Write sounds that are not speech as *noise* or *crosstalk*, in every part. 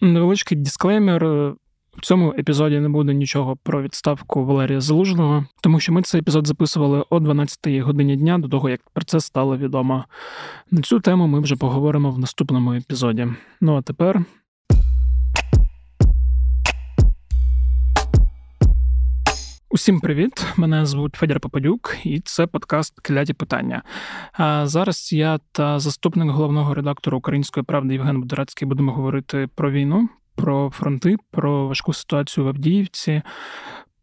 Невеличкий дисклеймер. В цьому епізоді не буде нічого про відставку Валерія Залужного, тому що ми цей епізод записували о 12-й годині дня до того, як про це стало відомо. На цю тему ми вже поговоримо в наступному епізоді. Ну а тепер Усім привіт! Мене звуть Федір Попадюк, і це подкаст Кляті питання. Зараз я та заступник головного редактора Української правди Євген Будорацький будемо говорити про війну, про фронти, про важку ситуацію в Авдіївці,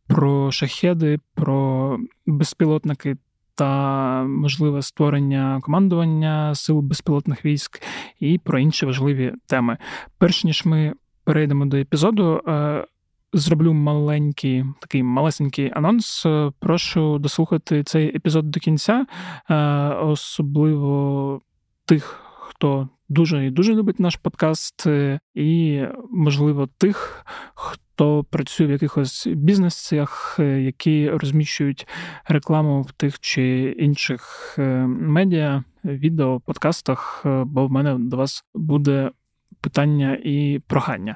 про шахеди, про безпілотники. Та можливе створення командування сил безпілотних військ і про інші важливі теми. Перш ніж ми перейдемо до епізоду, е, зроблю маленький такий малесенький анонс. Е, прошу дослухати цей епізод до кінця, е, особливо тих, хто дуже і дуже любить наш подкаст, е, і, можливо, тих, хто працює в якихось бізнесах, які розміщують рекламу в тих чи інших медіа, відео, подкастах, бо в мене до вас буде питання і прохання.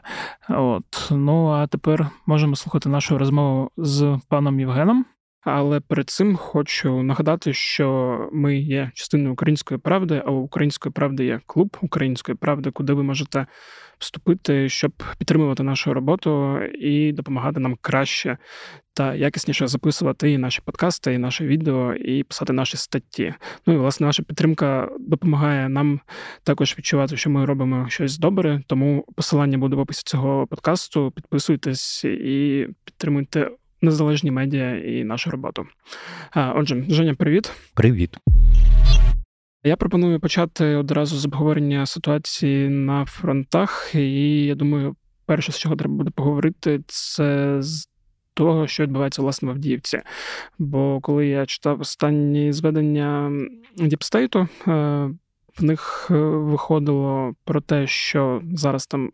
От ну а тепер можемо слухати нашу розмову з паном Євгеном. Але перед цим хочу нагадати, що ми є частиною української правди, а у української правди є клуб української правди, куди ви можете вступити, щоб підтримувати нашу роботу і допомагати нам краще та якісніше записувати і наші подкасти, і наше відео, і писати наші статті. Ну і власне наша підтримка допомагає нам також відчувати, що ми робимо щось добре. Тому посилання буде в описі цього подкасту. Підписуйтесь і підтримуйте незалежні медіа і нашу роботу. Отже, Женя, привіт. Привіт. Я пропоную почати одразу з обговорення ситуації на фронтах, і я думаю, перше, з чого треба буде поговорити, це з того, що відбувається власне в Авдіївці. Бо коли я читав останні зведення Діпстейту, в них е, виходило про те, що зараз там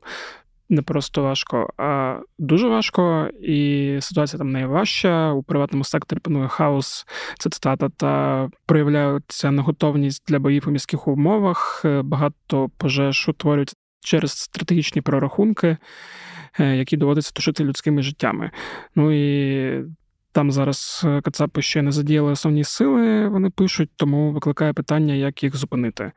не просто важко, а дуже важко, і ситуація там найважча. У приватному секторі панує хаос, це цитата, та проявляється неготовність для боїв у міських умовах. Е, багато пожеж утворюються через стратегічні прорахунки, е, які доводиться тушити людськими життями. Ну і там зараз е, Кацапи ще не задіяли основні сили, вони пишуть, тому викликає питання, як їх зупинити.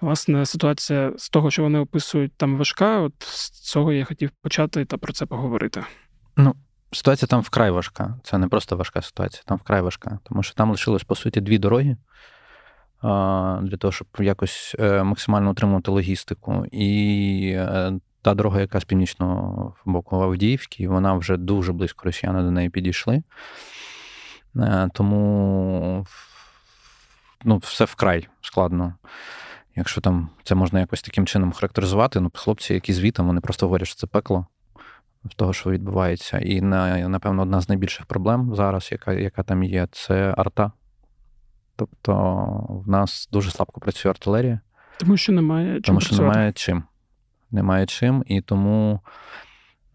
Власне, ситуація з того, що вони описують, там важка. От з цього я хотів почати та про це поговорити. Ну, ситуація там вкрай важка. Це не просто важка ситуація, там вкрай важка. Тому що там лишилось, по суті, дві дороги для того, щоб якось е, максимально утримувати логістику. І е, та дорога, яка з північного боку Авдіївки, вона вже дуже близько росіяни до неї підійшли. Е, тому ну, все вкрай складно. Якщо там це можна якось таким чином характеризувати, ну, хлопці, які звітом, вони просто говорять, що це пекло з того, що відбувається. І напевно, одна з найбільших проблем зараз, яка яка там є, це арта. Тобто в нас дуже слабко працює артилерія. Тому що немає чим. Тому що немає чим немає чим, і тому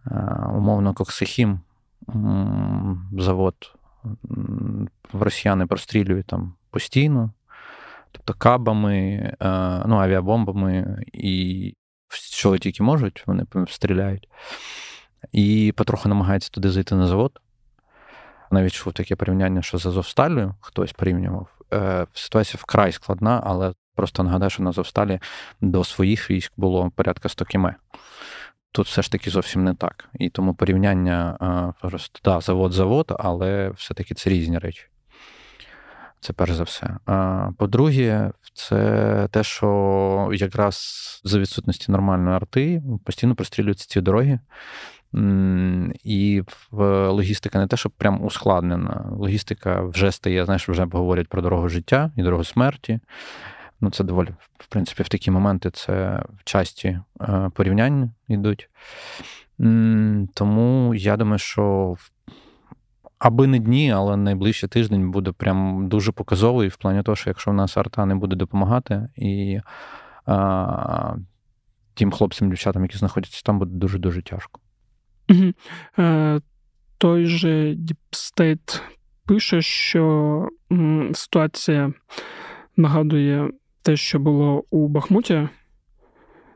е, умовно Коксихім завод росіяни прострілюють там постійно, тобто кабами, е, ну, авіабомбами і що тільки можуть, вони стріляють. І потроху намагаються туди зайти на завод. Навіть чув таке порівняння, що з Азовсталью хтось порівнював. Е, ситуація вкрай складна, але Просто нагадаю, що на Зовсталі до своїх військ було порядка 100 кіме. Тут все ж таки зовсім не так. І тому порівняння просто да, завод-завод, але все-таки це різні речі. Це перш за все. По-друге, це те, що якраз за відсутності нормальної арти постійно прострілюються ці дороги. І логістика не те, щоб прям ускладнена. Логістика вже стає, знаєш, вже говорять про дорогу життя і дорогу смерті. Ну, це доволі, в принципі, в такі моменти це в часті е, порівняння йдуть. Тому я думаю, що аби не дні, але найближчий тиждень буде прям дуже показовий в плані того, що якщо в нас арта не буде допомагати, і а, тим хлопцям, дівчатам, які знаходяться там, буде дуже-дуже тяжко. Угу. Е, Той же DeepState пише, що ситуація нагадує те, що було у Бахмуті,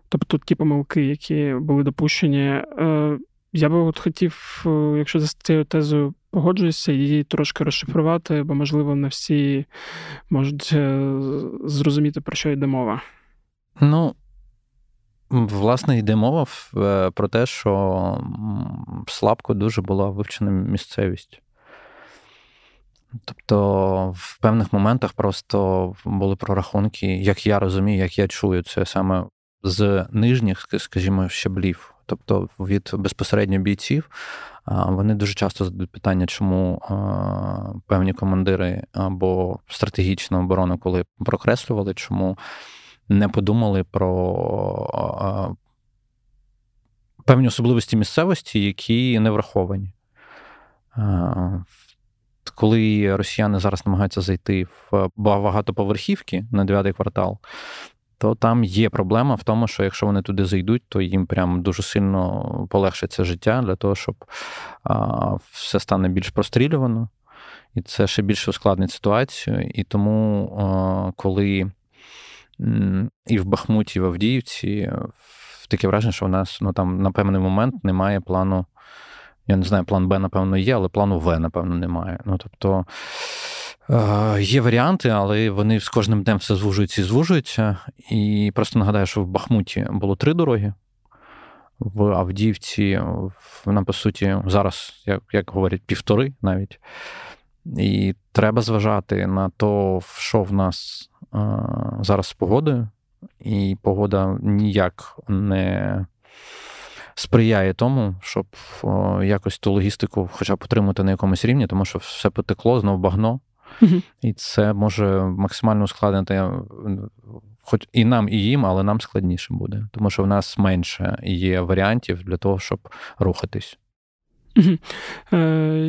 тобто ті помилки, які були допущені. Е, я би от хотів, е, якщо за цією тезою погоджуюся, її трошки розшифрувати, бо, можливо, не всі можуть е, зрозуміти, про що йде мова. Ну, власне, йде мова про те, що слабко дуже була вивчена місцевість. Тобто в певних моментах просто були прорахунки, як я розумію, як я чую, це саме з нижніх, скажімо, щаблів, тобто від безпосередньо бійців. Вони дуже часто задають питання, чому певні командири або стратегічну оборону, коли прокреслювали, чому не подумали про певні особливості місцевості, які не враховані коли росіяни зараз намагаються зайти в багатоповерхівки на дев'ятий квартал, то там є проблема в тому, що якщо вони туди зайдуть, то їм прям дуже сильно полегшиться життя для того, щоб а, все стане більш прострілювано, і це ще більше ускладнить ситуацію. І тому, а, коли і в Бахмуті, і в Авдіївці таке враження, що в нас ну, там на певний момент немає плану я не знаю, план Б, напевно, є, але плану В, напевно, немає. Ну, тобто е, є варіанти, але вони з кожним днем все звужуються і звужуються. І просто нагадаю, що в Бахмуті було три дороги. В Авдіївці, вона, по суті, зараз, як як говорять, півтори навіть. І треба зважати на те, що в нас е, зараз з погодою, і погода ніяк не сприяє тому, щоб о, якось ту логістику, хоча б отримати на якомусь рівні, тому що все потекло, знов багно, угу. і це може максимально ускладнити. Хоч і нам, і їм, але нам складніше буде, тому що в нас менше є варіантів для того, щоб рухатись. Е,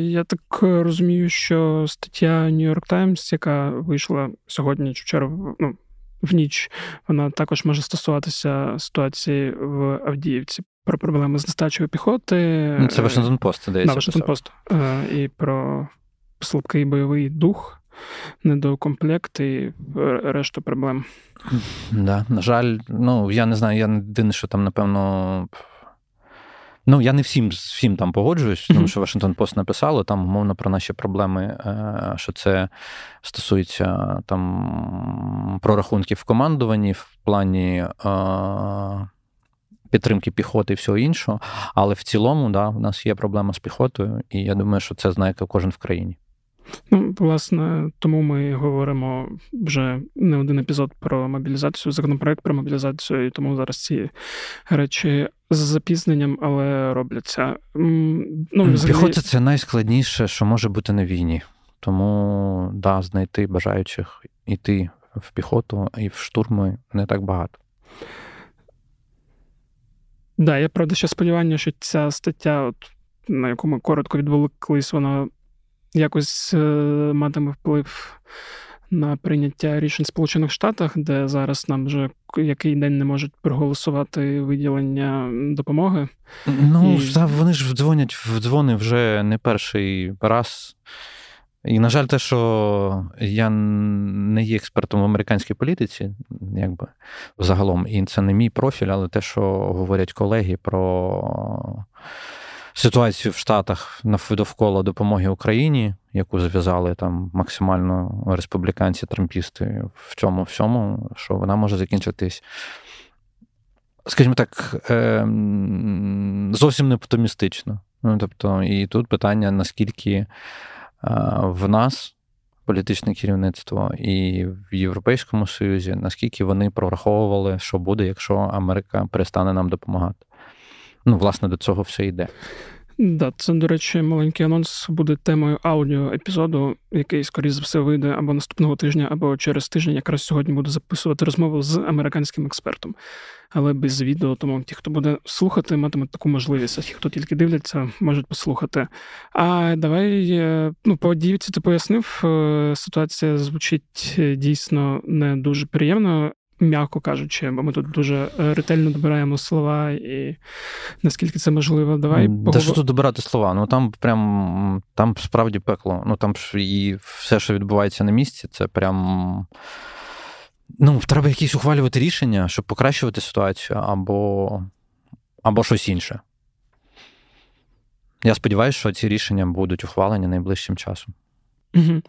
Я так розумію, що стаття New York Times, яка вийшла сьогодні чи вчора, ну, в ніч, вона також може стосуватися ситуації в Авдіївці про проблеми з нестачою піхоти. Ну, це Вашингтон Пост, здається. Вашингтон Пост. Е, і про слабкий бойовий дух, недокомплект і решту проблем. Да, На жаль, ну я не знаю, я єдине, що там, напевно. Ну, я не всім всім там погоджуюсь, тому що Вашингтон Пост написало там, умовно, про наші проблеми, е, що це стосується там прорахунків в командуванні в плані е, підтримки піхоти і всього іншого. Але в цілому, да, у нас є проблема з піхотою, і я думаю, що це знає кожен в країні. Ну, власне, тому ми говоримо вже не один епізод про мобілізацію, законопроект про мобілізацію, і тому зараз ці речі з запізненням, але робляться. Ну, взагалі... Піхота це найскладніше, що може бути на війні. Тому да, знайти бажаючих іти в піхоту і в штурми не так багато. Да, я правда ще сподівання, що ця стаття, от, на яку ми коротко відволіклись, вона якось е, матиме вплив на прийняття рішень в Сполучених Штатах, де зараз нам вже який день не можуть проголосувати виділення допомоги. Ну, І... вони ж дзвонять в дзвони вже не перший раз. І, на жаль, те, що я не є експертом в американській політиці, якби загалом, і це не мій профіль, але те, що говорять колеги про ситуацію в Штатах довкола допомоги Україні, яку зв'язали там максимально республіканці, трампісти в цьому всьому, що вона може закінчитись. Скажімо так, ем, зовсім не оптимістично. Ну, тобто, і тут питання, наскільки в нас політичне керівництво і в Європейському Союзі, наскільки вони прораховували, що буде, якщо Америка перестане нам допомагати. Ну, власне, до цього все йде. Да, це, до речі, маленький анонс буде темою аудіо епізоду, який, скоріше за все, вийде або наступного тижня, або через тиждень. Якраз сьогодні буду записувати розмову з американським експертом, але без відео. Тому ті, хто буде слухати, матимуть таку можливість. А ті, хто тільки дивляться, можуть послухати. А давай е, ну, по дівці ти пояснив, е, ситуація звучить е, дійсно не дуже приємно м'яко кажучи, бо ми тут дуже е, ретельно добираємо слова, і наскільки це можливо, давай Та що тут добирати слова? Ну там прям там справді пекло. Ну там ж і все, що відбувається на місці, це прям. Ну, треба якісь ухвалювати рішення, щоб покращувати ситуацію, або, або щось інше. Я сподіваюся, що ці рішення будуть ухвалені найближчим часом. Угу.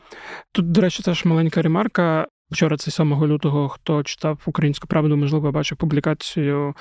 Тут, до речі, теж маленька ремарка. Вчора, це 7 лютого, хто читав українську правду, можливо, бачив публікацію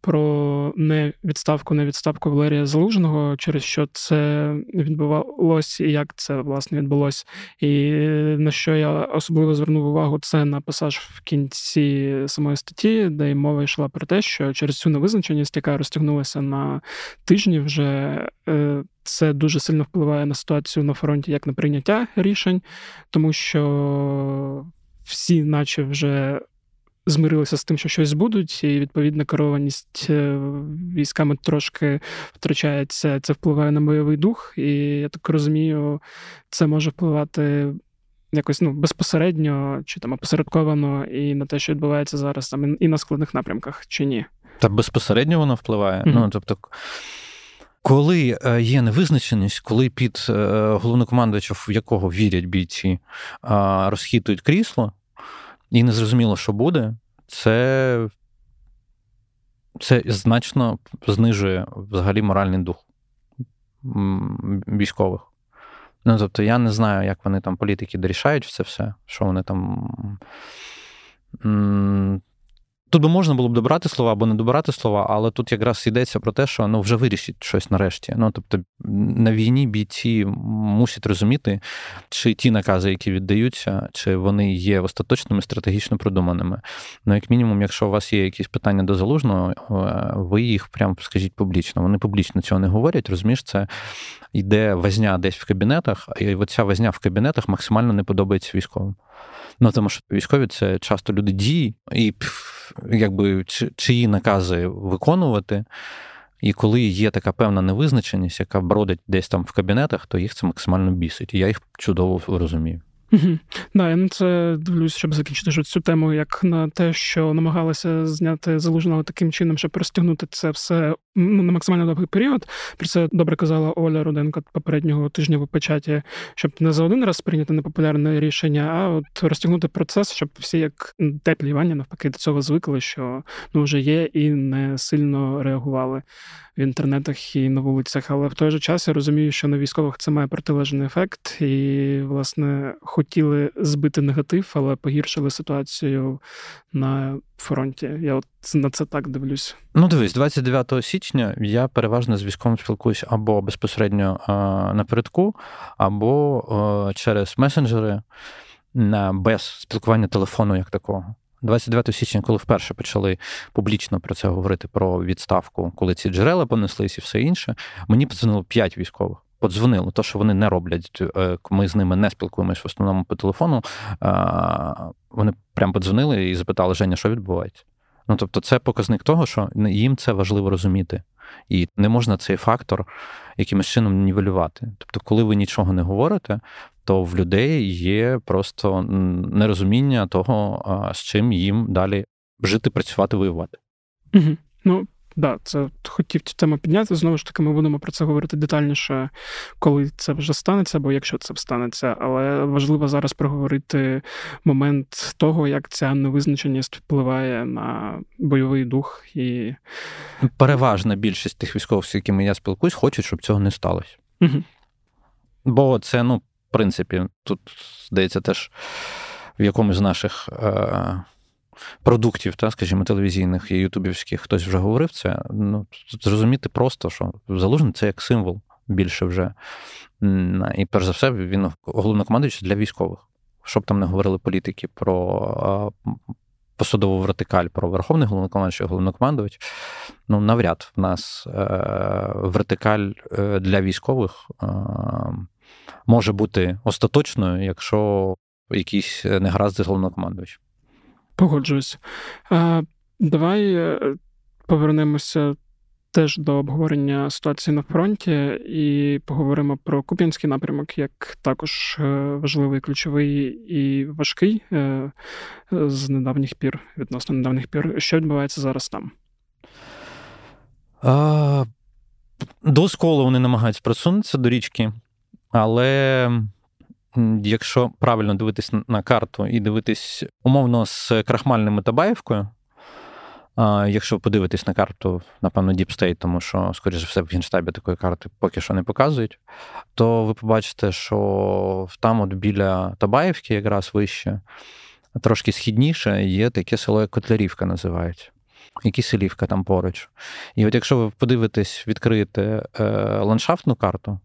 про не відставку, не відставку Валерія Залужного, через що це відбувалося і як це власне відбулося. І на що я особливо звернув увагу, це на пасаж в кінці самої статті, де й мова йшла про те, що через цю невизначеність, яка розтягнулася на тижні, вже е, це дуже сильно впливає на ситуацію на фронті, як на прийняття рішень, тому що всі, наче вже змирилися з тим, що щось будуть, і відповідна керованість е, військами трошки втрачається. Це впливає на бойовий дух, і я так розумію, це може впливати. Якось ну безпосередньо чи там опосередковано і на те, що відбувається зараз, там і на складних напрямках, чи ні? Та безпосередньо воно впливає. Mm-hmm. Ну тобто, коли е, є невизначеність, коли під е, головнокомандувача, в якого вірять бійці, розхитують крісло, і не зрозуміло, що буде, це це значно знижує взагалі моральний дух військових. Ну, тобто, я не знаю, як вони там політики дорішають це все, що вони там. Тут би можна було б добрати слова або не добирати слова, але тут якраз йдеться про те, що ну вже вирішить щось нарешті. Ну тобто на війні бійці мусять розуміти, чи ті накази, які віддаються, чи вони є остаточними стратегічно продуманими. Ну, як мінімум, якщо у вас є якісь питання до залужного, е, ви їх прям скажіть публічно. Вони публічно цього не говорять. Розумієш, це йде возня десь в кабінетах, і оця возня в кабінетах максимально не подобається військовим. Ну тому що військові це часто люди дії, і якби чиї накази виконувати. І коли є така певна невизначеність, яка бродить десь там в кабінетах, то їх це максимально бісить. І я їх чудово розумію. Да, я на це дивлюсь, щоб закінчити цю тему, як на те, що намагалися зняти залужного таким чином, щоб розтягнути це все ну, на максимально довгий період. Про це добре казала Оля Руденко попереднього тижня в печаті, щоб не за один раз прийняти непопулярне рішення, а от розтягнути процес, щоб всі як теплі Івані навпаки до цього звикли, що ну вже є, і не сильно реагували в інтернетах і на вулицях. Але в той же час я розумію, що на військових це має протилежний ефект, і власне хотіли збити негатив, але погіршили ситуацію на фронті. Я от на це так дивлюсь. Ну, дивись, 29 січня я переважно з військовим спілкуюся або безпосередньо напередку, або через месенджери без спілкування телефону як такого. 29 січня, коли вперше почали публічно про це говорити про відставку, коли ці джерела понеслись і все інше, мені подзвонило 5 військових. Подзвонило, то, що вони не роблять, е, ми з ними не спілкуємось в основному по телефону. Вони прям подзвонили і запитали, Женя, що відбувається? Ну тобто, це показник того, що їм це важливо розуміти. І не можна цей фактор якимось чином нівелювати. Тобто, коли ви нічого не говорите, то в людей є просто нерозуміння того, з чим їм далі жити, працювати, воювати. Угу. Ну, да, це хотів цю тему підняти. Знову ж таки, ми будемо про це говорити детальніше, коли це вже станеться, або якщо це станеться. Але важливо зараз проговорити момент того, як ця невизначеність впливає на бойовий дух і переважна більшість тих військових, з якими я спілкуюсь, хочуть, щоб цього не сталося. Угу. Бо це, ну, в принципі, тут здається, теж в якомусь з наших. Е- продуктів, та, скажімо, телевізійних і ютубівських хтось вже говорив це. Ну, Зрозуміти просто, що залужний це як символ більше вже. І перш за все, він головнокомандуючий для військових. Щоб там не говорили політики про посадову вертикаль, про верховний головнокомандуючий головнокомандувач, ну навряд в нас е, вертикаль е, для військових е, може бути остаточною, якщо якісь негаразди з головнокомандувачем. Погоджуюсь. А, Давай е, повернемося теж до обговорення ситуації на фронті і поговоримо про Куп'янський напрямок, як також е, важливий, ключовий і важкий е, з недавніх пір, відносно недавніх пір. Що відбувається зараз там? А, До сколу вони намагаються просунутися до річки, але якщо правильно дивитись на карту і дивитись умовно з крахмальними Табаєвкою, Якщо подивитись на карту, напевно, State, тому що, скоріш за все, в генштабі такої карти поки що не показують, то ви побачите, що там, от біля Табаївки, якраз вище, трошки східніше, є таке село, як Котлярівка називають. І Киселівка там поруч. І от якщо ви подивитесь, відкриєте е, ландшафтну карту,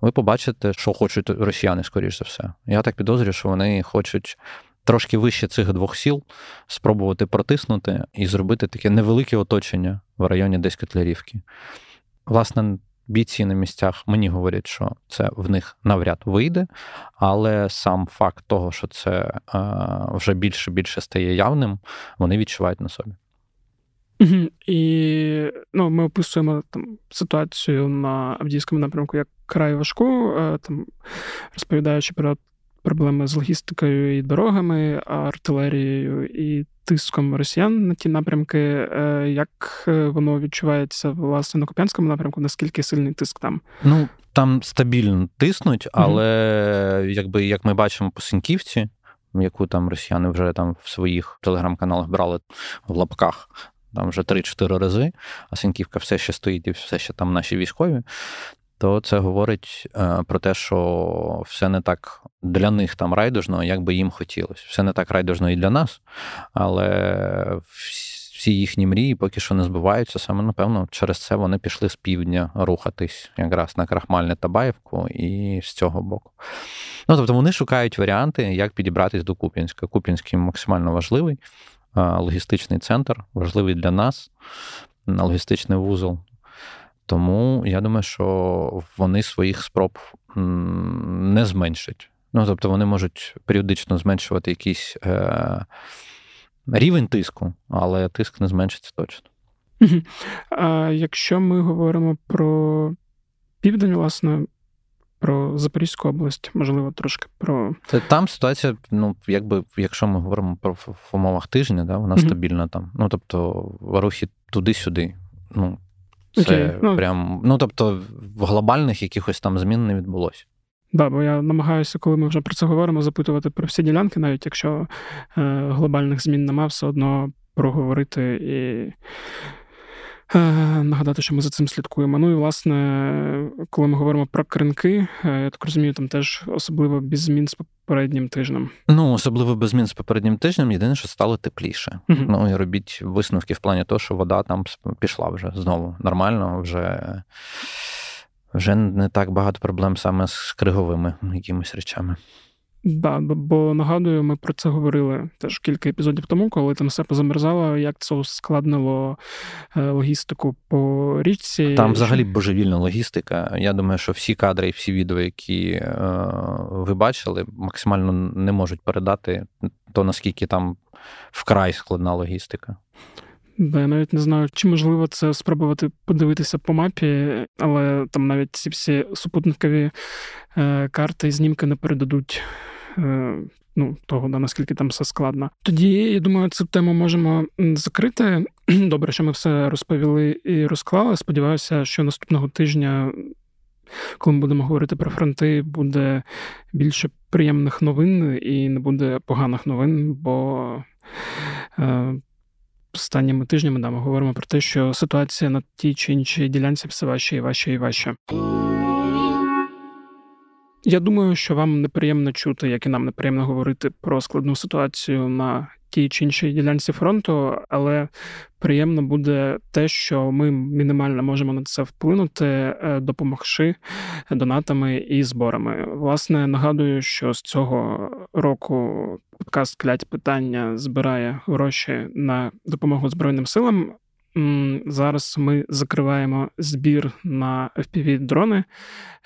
ви побачите, що хочуть росіяни, скоріш за все. Я так підозрюю, що вони хочуть трошки вище цих двох сіл, спробувати протиснути і зробити таке невелике оточення в районі десь Котлярівки. Власне, бійці на місцях мені говорять, що це в них навряд вийде, але сам факт того, що це вже більше більше стає явним, вони відчувають на собі. І ну, ми описуємо там ситуацію на Авдіївському напрямку як край важку, е, там розповідаючи про проблеми з логістикою і дорогами, артилерією і тиском росіян на ті напрямки. Е, як е, воно відчувається власне на Куп'янському напрямку? Наскільки сильний тиск там? Ну там стабільно тиснуть, але mm якби як ми бачимо по Синьківці, яку там росіяни вже там в своїх телеграм-каналах брали в лапках. Там вже 3-4 рази, а Синьківка все ще стоїть і все ще там наші військові то це говорить е, про те, що все не так для них там райдужно, як би їм хотілося. Все не так райдужно і для нас, але всі їхні мрії поки що не збиваються. Саме напевно, через це вони пішли з півдня рухатись якраз на Крахмальне Табаївку і з цього боку. Ну тобто вони шукають варіанти, як підібратись до Куп'янська. Куп'янський максимально важливий. Е, логістичний центр важливий для нас, логістичний вузол. Тому я думаю, що вони своїх спроб не зменшать. Ну, тобто вони можуть періодично зменшувати якийсь е, рівень тиску, але тиск не зменшиться точно. А Якщо ми говоримо про південь, власне, про Запорізьку область, можливо, трошки про. Це там ситуація, ну, якби, якщо ми говоримо про в умовах тижня, да, вона стабільна там. Ну, тобто, рухи туди-сюди. Ну, це okay. ну, прям, ну тобто, в глобальних якихось там змін не відбулося. Да, бо я намагаюся, коли ми вже про це говоримо, запитувати про всі ділянки, навіть якщо е, глобальних змін нема, все одно проговорити і нагадати, що ми за цим слідкуємо. Ну і власне, коли ми говоримо про кринки, е, я так розумію, там теж особливо без змін з попереднім тижнем. Ну, особливо без змін з попереднім тижнем, єдине, що стало тепліше. uh Ну і робіть висновки в плані того, що вода там пішла вже знову нормально, вже вже не так багато проблем саме з криговими якимись речами. Да, бо нагадую, ми про це говорили теж кілька епізодів тому, коли там все позамерзало, як це ускладнило е, логістику по річці. Там взагалі божевільна логістика. Я думаю, що всі кадри і всі відео, які е, ви бачили, максимально не можуть передати то, наскільки там вкрай складна логістика. Да, я навіть не знаю, чи можливо це спробувати подивитися по мапі, але там навіть ці всі супутникові е, карти і знімки не передадуть ну, того, да, наскільки там все складно. Тоді, я думаю, цю тему можемо закрити. *clears throat* Добре, що ми все розповіли і розклали. Сподіваюся, що наступного тижня. Коли ми будемо говорити про фронти, буде більше приємних новин і не буде поганих новин, бо е, останніми тижнями да, ми говоримо про те, що ситуація на тій чи іншій ділянці все важче і важче і важче. Я думаю, що вам неприємно чути, як і нам неприємно говорити про складну ситуацію на тій чи іншій ділянці фронту, але приємно буде те, що ми мінімально можемо на це вплинути, е, допомогши донатами і зборами. Власне, нагадую, що з цього року подкаст «Клять питання збирає гроші на допомогу Збройним силам. Зараз ми закриваємо збір на fpv дрони.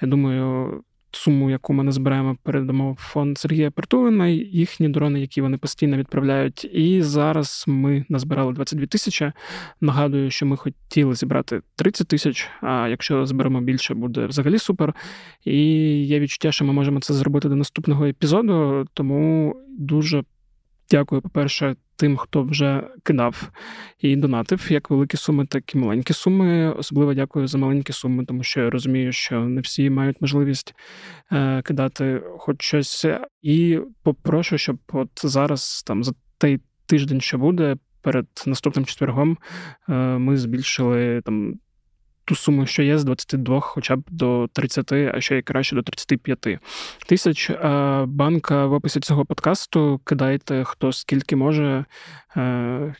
Я думаю, суму, яку ми назбираємо, передамо в фонд Сергія Пертуна, їхні дрони, які вони постійно відправляють. І зараз ми назбирали 22 тисячі. Нагадую, що ми хотіли зібрати 30 тисяч. А якщо зберемо більше, буде взагалі супер. І є відчуття, що ми можемо це зробити до наступного епізоду, тому дуже Дякую, по-перше, тим, хто вже кидав і донатив як великі суми, так і маленькі суми. Особливо дякую за маленькі суми, тому що я розумію, що не всі мають можливість е, кидати хоч щось. І попрошу, щоб от зараз, там за той тиждень, що буде, перед наступним четвергом, е, ми збільшили там ту суму, що є, з 22 хоча б до 30, а ще й краще до 35 тисяч. Банка в описі цього подкасту кидайте хто скільки може.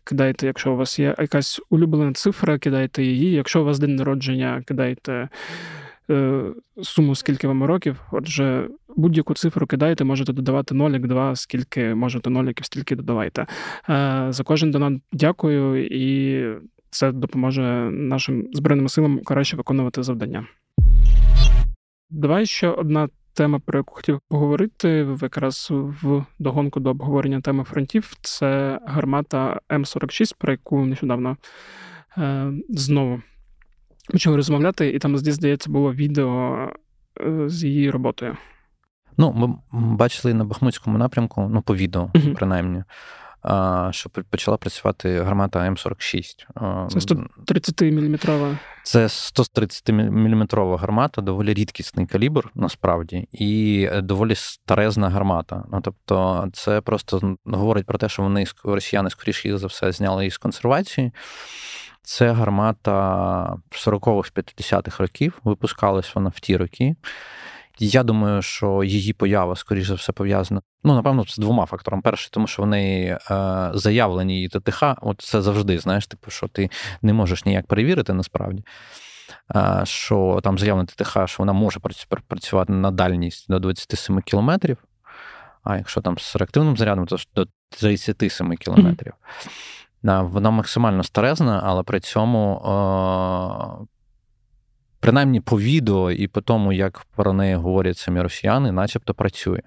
Кидайте, якщо у вас є якась улюблена цифра, кидайте її. Якщо у вас день народження, кидайте. Е, суму, скільки вам років, отже, будь-яку цифру кидайте, можете додавати нолік, два, скільки можете ноліків, стільки додавайте. Е, за кожен донат дякую і це допоможе нашим збройним силам краще виконувати завдання. Давай ще одна тема, про яку хотів поговорити, якраз в догонку до обговорення теми фронтів. Це гармата М46, про яку нещодавно е, знову почали розмовляти, і там, здається, було відео е, з її роботою. Ну, ми бачили на Бахмутському напрямку, ну, по відео, uh-huh. принаймні що почала працювати гармата М46. Це 130 мм. Це 130 мм гармата, доволі рідкісний калібр, насправді, і доволі старезна гармата. Ну тобто, це просто говорить про те, що вони росіяни, скоріше за все, зняли її з консервації. Це гармата 40-х, 50-х років. Випускалась вона в ті роки. Я думаю, що її поява, скоріш за все, пов'язана. Ну, напевно, з двома факторами. Перший, тому що вони е, заявлені її ТТХ, от це завжди, знаєш, типу, що ти не можеш ніяк перевірити насправді. Е, що там заявлена ТТХ, що вона може працювати на дальність до 27 кілометрів. А якщо там з реактивним зарядом, то до 37 кілометрів. Mm-hmm. Вона максимально старезна, але при цьому е, принаймні по відео і по тому, як про неї говорять самі росіяни, начебто працює.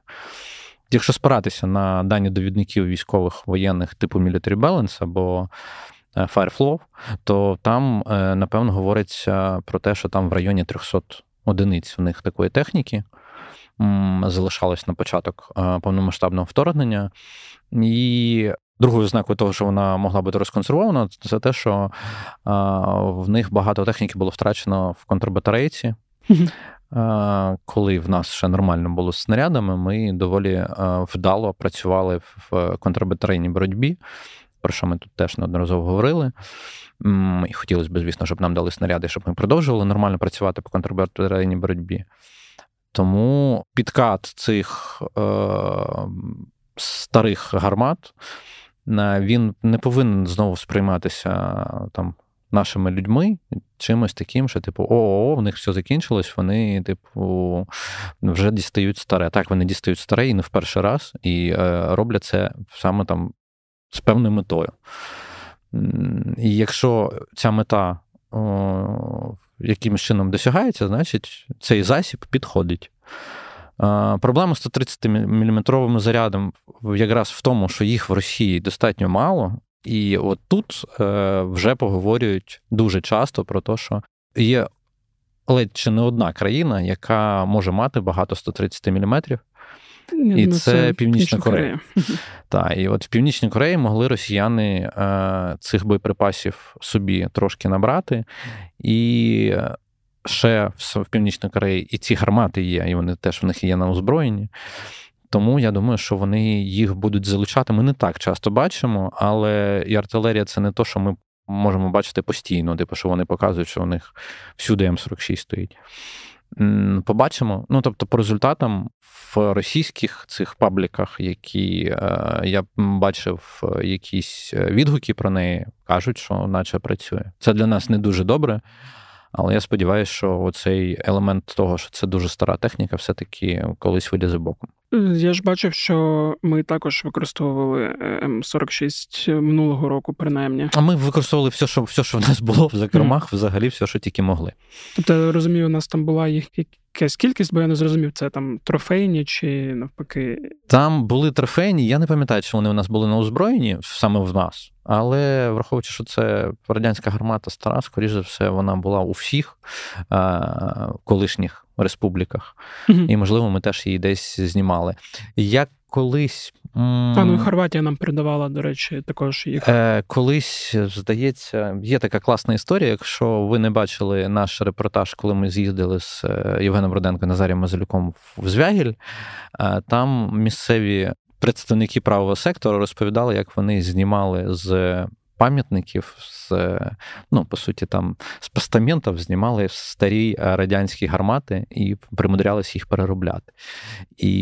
Якщо спиратися на дані довідників військових воєнних типу Military Balance або е, Fireflow, то там, е, напевно, говориться про те, що там в районі 300 одиниць у них такої техніки залишалось на початок е, повномасштабного вторгнення. І Другою ознакою того, що вона могла бути розконсервована, це те, що в них багато техніки було втрачено в контрбатарейці. А, коли в нас ще нормально було з снарядами, ми доволі вдало працювали в контрбатарейній боротьбі, про що ми тут теж неодноразово говорили. І хотілося б, звісно, щоб нам дали снаряди, щоб ми продовжували нормально працювати по контрбатарейній боротьбі. Тому підкат цих е, старих гармат він не повинен знову сприйматися там нашими людьми чимось таким, що, типу, о, в них все закінчилось, вони, типу, вже дістають старе. Так, вони дістають старе і не в перший раз, і е, роблять це саме там з певною метою. І якщо ця мета о, якимось чином досягається, значить цей засіб підходить. Проблема з 130 мм зарядом якраз в тому, що їх в Росії достатньо мало, і от тут е, вже поговорюють дуже часто про те, що є ледь чи не одна країна, яка може мати багато 130 мм. І ну, це, це Північна Корея. Корея. *laughs* Так, і от в Північній Кореї могли росіяни е, цих боєприпасів собі трошки набрати, і ще в Північній Кореї і ці гармати є, і вони теж в них є на озброєнні. Тому я думаю, що вони їх будуть залучати. Ми не так часто бачимо, але і артилерія це не то, що ми можемо бачити постійно, типу, що вони показують, що у них всюди М46 стоїть. Побачимо. Ну, тобто, по результатам в російських цих пабліках, які е, я бачив якісь відгуки про неї, кажуть, що наче працює. Це для нас не дуже добре. Але я сподіваюся, що оцей елемент того, що це дуже стара техніка, все-таки колись вийде за боком. Я ж бачив, що ми також використовували е, М46 минулого року, принаймні. А ми використовували все, що все, що в нас було в закромах, mm. взагалі все, що тільки могли. Тобто, я розумію, у нас там була їх якась кількість, бо я не зрозумів, це там трофейні чи навпаки. Там були трофейні. Я не пам'ятаю, чи вони у нас були на озброєнні саме в нас. Але враховуючи, що це радянська гармата стара, скоріш за все, вона була у всіх а, колишніх республіках, mm-hmm. і, можливо, ми теж її десь знімали. Я колись А, ну і Хорватія нам передавала, до речі, також їх. Е, Колись, здається, є така класна історія. Якщо ви не бачили наш репортаж, коли ми з'їздили з е, Євгеном Руденко Назарієм Мазелюком в Звягіль, е, там місцеві представники правого сектору розповідали, як вони знімали з пам'ятників з, ну, по суті, там з постаментів знімали старі е, радянські гармати і примудрялися їх переробляти. І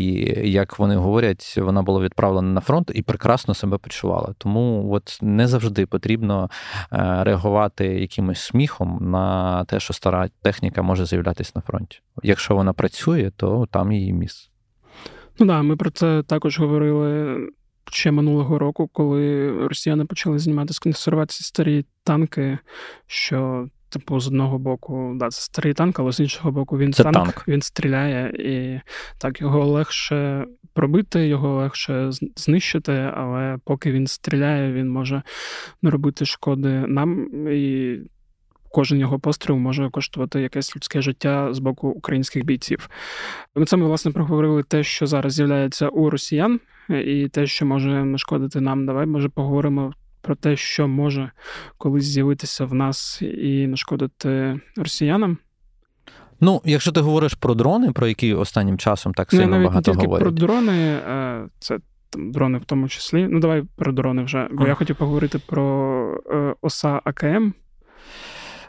як вони говорять, вона була відправлена на фронт і прекрасно себе почувала. Тому от не завжди потрібно е, реагувати якимось сміхом на те, що стара техніка може з'являтися на фронті. Якщо вона працює, то там її місце. Ну да, ми про це також говорили ще минулого року, коли росіяни почали знімати з консервації старі танки, що. Типу, з одного боку, да, це старий танк, але з іншого боку, він це танк, танк, він стріляє, і так його легше пробити, його легше знищити, але поки він стріляє, він може не робити шкоди нам. І кожен його постріл може коштувати якесь людське життя з боку українських бійців. Ми саме власне проговорили те, що зараз з'являється у росіян, і те, що може нашкодити нам. Давай може поговоримо. Про те, що може колись з'явитися в нас і нашкодити росіянам. Ну, якщо ти говориш про дрони, про які останнім часом так сильно не, багато не тільки говорять. про дрони, це там дрони в тому числі. Ну, давай про дрони вже. Бо а. я хотів поговорити про е, ОСА АКМ.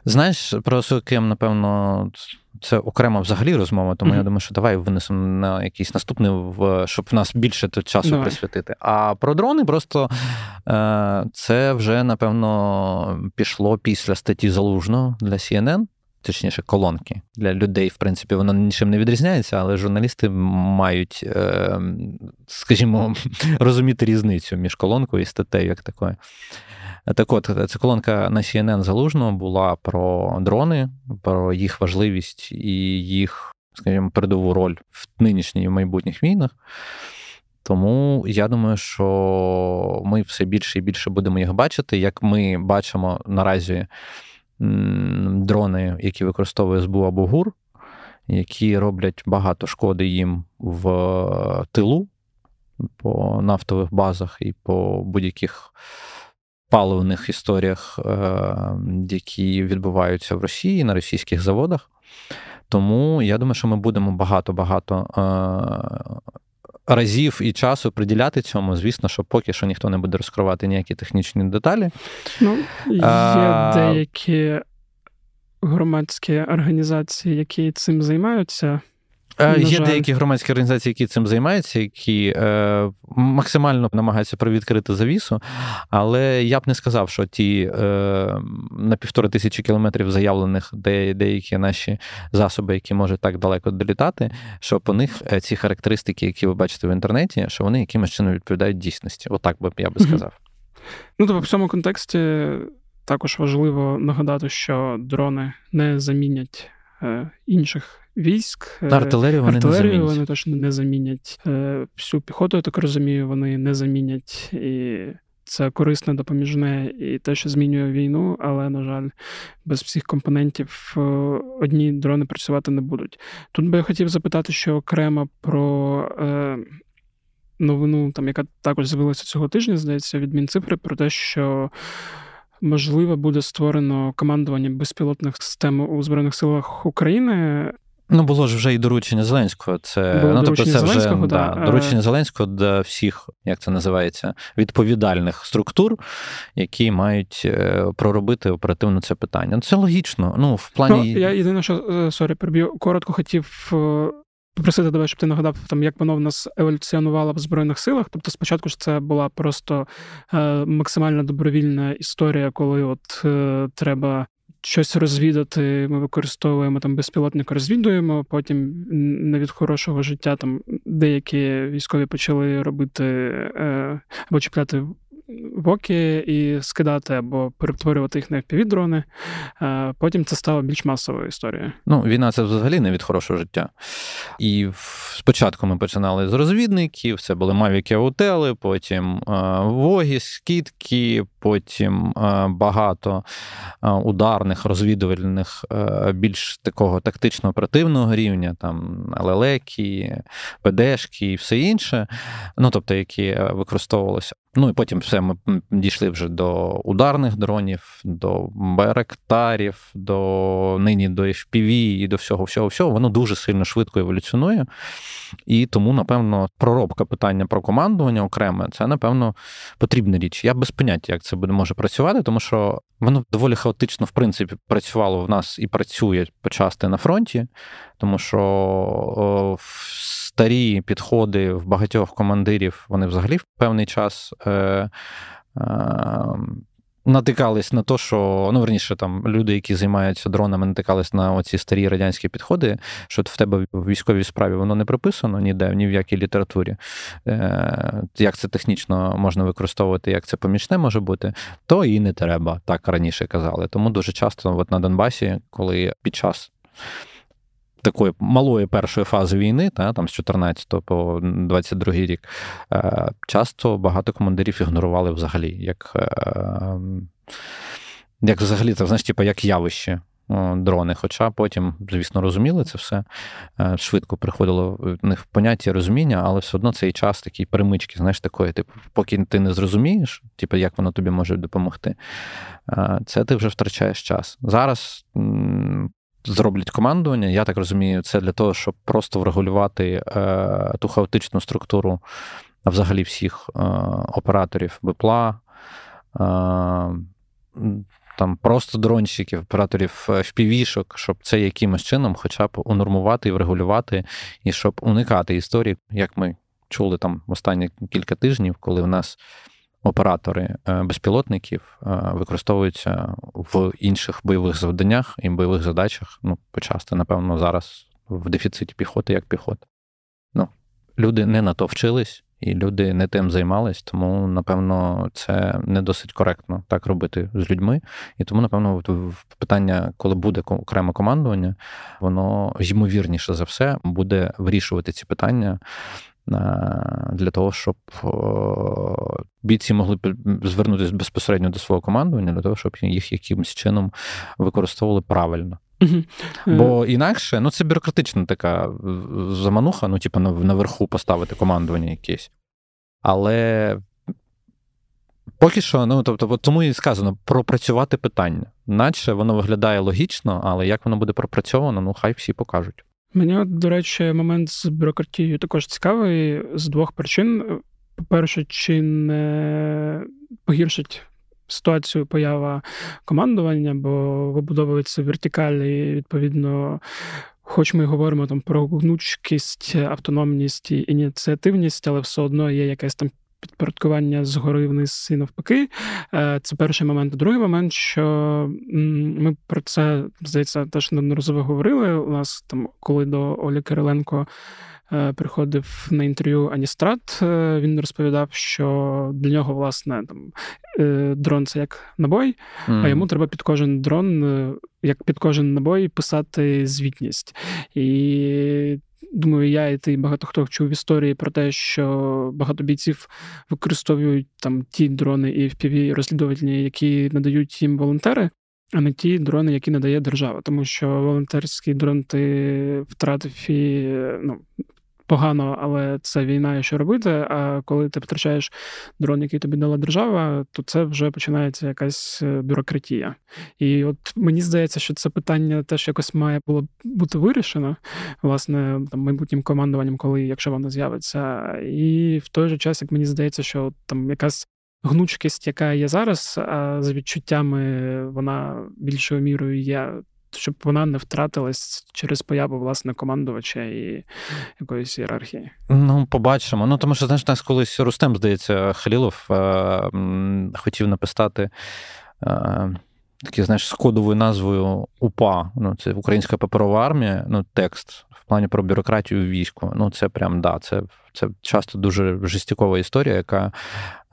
Знаєш, про СОКМ, напевно, це окрема взагалі розмова, тому mm-hmm. я думаю, що давай винесемо на якийсь наступний, щоб в нас більше тут часу давай. присвятити. А про дрони просто е, це вже, напевно, пішло після статті Залужного для CNN. Точніше, колонки для людей, в принципі, воно нічим не відрізняється, але журналісти мають, е, скажімо, *laughs* розуміти різницю між колонкою і статтею як такою. Так от, ця колонка на CNN залужного була про дрони, про їх важливість і їх, скажімо, передову роль в нинішніх і майбутніх війнах. Тому я думаю, що ми все більше і більше будемо їх бачити. Як ми бачимо наразі дрони, які використовує СБУ або ГУР, які роблять багато шкоди їм в тилу по нафтових базах і по будь-яких паливних історіях, е, які відбуваються в Росії на російських заводах. Тому я думаю, що ми будемо багато-багато е, разів і часу приділяти цьому. Звісно, що поки що ніхто не буде розкривати ніякі технічні деталі. Ну, Є а... деякі громадські організації, які цим займаються. Е, є жаль. деякі громадські організації, які цим займаються, які е, максимально намагаються привідкрити завісу, але я б не сказав, що ті е, на півтори тисячі кілометрів заявлених де, деякі наші засоби, які можуть так далеко долітати, що по них е, ці характеристики, які ви бачите в інтернеті, що вони якимось чином відповідають дійсності. Отак би я би сказав. Ну тобто в цьому контексті також важливо нагадати, що дрони не замінять е, інших військ. Е, артилерію вони Артилерію не замінять. вони точно не замінять. Всю піхоту, я так розумію, вони не замінять. І це корисне, допоміжне і те, що змінює війну, але, на жаль, без всіх компонентів е, одні дрони працювати не будуть. Тут би я хотів запитати, що окремо про. Е, Новину, там, яка також з'явилася цього тижня, здається, від Мінцифри, про те, що можливо буде створено командування безпілотних систем у Збройних силах України. Ну, було ж вже і доручення Зеленського. Це було ну, тобто це вже да. да, доручення Зеленського до всіх, як це називається, відповідальних структур, які мають е, проробити оперативно це питання. Ну, Це логічно. Ну, в плані. Ну, Я єдине, що е, сорі, переб'ю, коротко хотів. Е, попросити тебе, щоб ти нагадав, там, як воно в нас еволюціонувало в Збройних силах. Тобто, спочатку ж це була просто е, максимально добровільна історія, коли от е, треба щось розвідати, ми використовуємо там безпілотник, розвідуємо. Потім не від хорошого життя там деякі військові почали робити е, або чіпляти воки і скидати або перетворювати їх на FPV-дрони. Потім це стало більш масовою історією. Ну, війна це взагалі не від хорошого життя. І спочатку ми починали з розвідників, це були мавіки аутели, потім вогі, скидки, потім багато ударних, розвідувальних, більш такого тактично-оперативного рівня, там ЛЛЕКи, ПДшки і все інше, ну тобто, які використовувалися. Ну і потім все ми дійшли вже до ударних дронів, до Байрактарів, до нині до FPV і до всього, всього, всього. Воно дуже сильно швидко еволюціонує. І тому, напевно, проробка питання про командування окреме це, напевно, потрібна річ. Я без поняття, як це буде може працювати, тому що воно доволі хаотично, в принципі, працювало в нас і працює почасти на фронті, тому що о, старі підходи в багатьох командирів вони взагалі в певний час. Е, е, натикались на те, що ну верніше там люди, які займаються дронами, натикались на оці старі радянські підходи, що в тебе в військовій справі воно не прописано ніде, ні в якій літературі, е, як це технічно можна використовувати, як це помічне може бути, то і не треба, так раніше казали. Тому дуже часто, от на Донбасі, коли під час такої малої першої фази війни, та, там з 14 по 22 рік, е, часто багато командирів ігнорували взагалі, як е, як взагалі, так, знаєш, типу, як явище. Дрони, хоча потім, звісно, розуміли це все. Е, швидко приходило в них поняття розуміння, але все одно цей час такий перемички, знаєш, такої, типу, поки ти не зрозумієш, типу, як воно тобі може допомогти, це ти вже втрачаєш час. Зараз зроблять командування. Я так розумію, це для того, щоб просто врегулювати е, ту хаотичну структуру взагалі всіх е, операторів БПЛА, е, там просто дронщиків, операторів FPV-шок, щоб це якимось чином хоча б унормувати і врегулювати, і щоб уникати історії, як ми чули там останні кілька тижнів, коли в нас оператори е, безпілотників е, використовуються в інших бойових завданнях і бойових задачах. Ну, почасти, напевно, зараз в дефіциті піхоти як піхота. Ну, люди не на то вчились. І люди не тим займались, тому напевно це не досить коректно так робити з людьми. І тому, напевно, питання, коли буде окреме командування, воно ймовірніше за все буде вирішувати ці питання для того, щоб бійці могли звернутися безпосередньо до свого командування, для того, щоб їх якимось чином використовували правильно. Бо інакше, ну це бюрократична така замануха, ну, типу, наверху поставити командування якесь. Але поки що, ну тобто, тому і сказано пропрацювати питання. Наче воно виглядає логічно, але як воно буде пропрацьовано, ну хай всі покажуть. Мені, до речі, момент з бюрократією також цікавий з двох причин. По-перше, чи не погіршить ситуацію поява командування, бо вибудовується вертикаль, і відповідно. Хоч ми говоримо там про гнучкість, автономність і ініціативність, але все одно є якась там підпорядкування згори вниз і навпаки. Е, це перший момент. Другий момент, що ми про це здається теж неодноразово говорили. У нас там, коли до Олі Кириленко. Е, приходив на інтерв'ю Аністрат, е, він розповідав, що для нього, власне, там дрон це як набой, mm. а йому треба під кожен дрон, як під кожен набой, писати звітність. І думаю, я і ти багато хто чув історії про те, що багато бійців використовують там ті дрони і впіві розслідувальні, які надають їм волонтери. А не ті дрони, які надає держава, тому що волонтерський дрон ти втратив і ну, погано, але це війна і що робити. А коли ти втрачаєш дрон, який тобі дала держава, то це вже починається якась е, бюрократія. І от мені здається, що це питання теж якось має було бути вирішено, власне, там майбутнім командуванням, коли якщо воно з'явиться. І в той же час, як мені здається, що там якась. Гнучкість, яка є зараз, а за відчуттями вона більшою мірою є щоб вона не втратилась через появу власне командувача і якоїсь ієрархії. Ну, побачимо. Ну тому що знаєш, нас колись Рустем, здається, Халілов е- хотів написати. Е- Такі, знаєш, з кодовою назвою УПА, ну це Українська паперова армія, ну, текст в плані про бюрократію в війську. Ну, це прям да, це це часто дуже жестякова історія, яка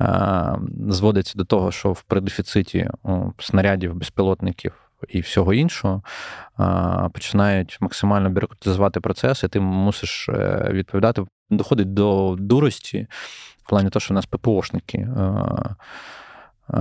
е, зводиться до того, що в предефіциті снарядів, безпілотників. І всього іншого починають максимально бюрократизувати процес, і ти мусиш е, відповідати. Доходить до дурості в плані того, що в нас ППОшники е,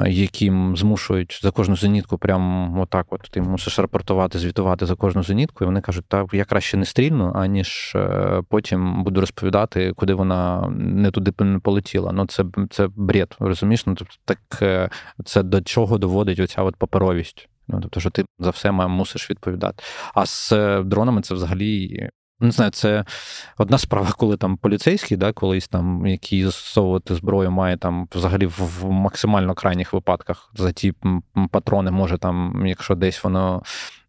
яким змушують за кожну зенітку, прямо отак, от ти мусиш рапортувати, звітувати за кожну зенітку, і вони кажуть, так я краще не стрільну, аніж е, потім буду розповідати, куди вона не туди не полетіла. Ну це це бред, розумієш? Ну тобто так е, це до чого доводить оця от паперовість. Ну, тобто, що ти за все мусиш відповідати. А з е, дронами це взагалі не знаю, це одна справа, коли там поліцейський, да, колись там, який застосовувати зброю, має там взагалі в максимально крайніх випадках за ті патрони, може там, якщо десь воно.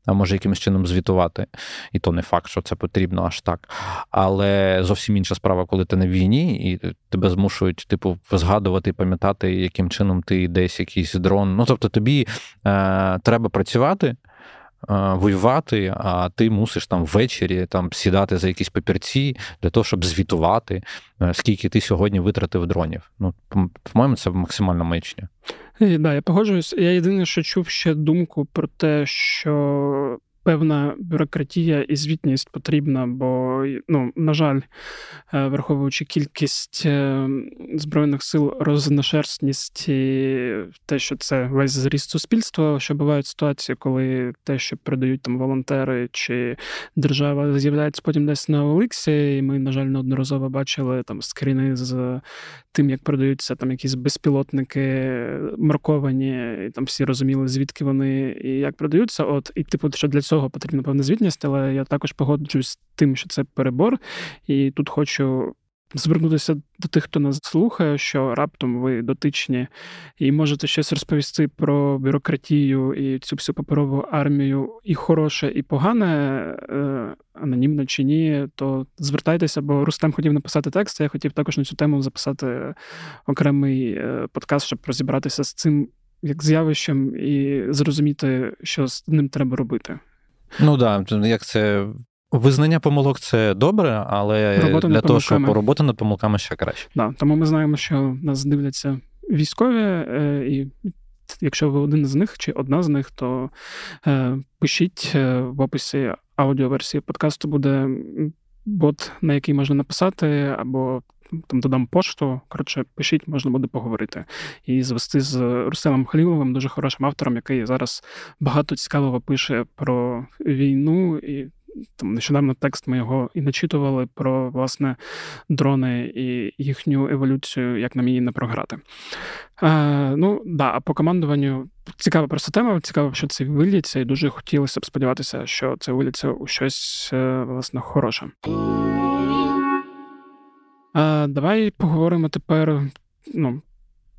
А може якимось чином звітувати, і то не факт, що це потрібно аж так. Але зовсім інша справа, коли ти на війні, і тебе змушують, типу, згадувати і пам'ятати, яким чином ти десь якийсь дрон. Ну тобто тобі е, треба працювати, воювати, а ти мусиш там ввечері там сідати за якісь папірці для того, щоб звітувати, е, скільки ти сьогодні витратив дронів. Ну, по-моєму, це максимально маячня. Так, да, я погоджуюсь. Я єдине, що чув ще думку про те, що певна бюрократія і звітність потрібна, бо, ну, на жаль, е, враховуючи кількість е, збройних сил, розношерстність і те, що це весь зріст суспільства, що бувають ситуації, коли те, що передають там волонтери чи держава, з'являється потім десь на Олексі, і ми, на жаль, неодноразово бачили там скріни з тим, як продаються там якісь безпілотники марковані, і там всі розуміли, звідки вони і як продаються. От і типу, що для цього потрібна певна звітність, але я також погоджуюсь з тим, що це перебор, і тут хочу. Звернутися до тих, хто нас слухає, що раптом ви дотичні і можете щось розповісти про бюрократію і цю всю паперову армію, і хороше, і погане, е, анонімно чи ні, то звертайтеся, бо Рустем хотів написати текст. Я хотів також на цю тему записати окремий е, подкаст, щоб розібратися з цим як з'явищем і зрозуміти, що з ним треба робити. Ну так, да, як це. Визнання помилок це добре, але робота для того, щоб робота над помилками ще краще. Да, Тому ми знаємо, що нас дивляться військові, е, і якщо ви один з них чи одна з них, то е, пишіть е, в описі аудіоверсії подкасту буде бот, на який можна написати, або там додам пошту. Коротше, пишіть, можна буде поговорити. І звести з Руселем Халіловим, дуже хорошим автором, який зараз багато цікавого пише про війну. і там нещодавно текст ми його і начитували про власне дрони і їхню еволюцію, як нам її не програти. Е, Ну да, а по командуванню цікава просто тема. Цікаво, що це виліться, і дуже хотілося б сподіватися, що це виліться у щось е, власне хороше. А, Давай поговоримо тепер ну,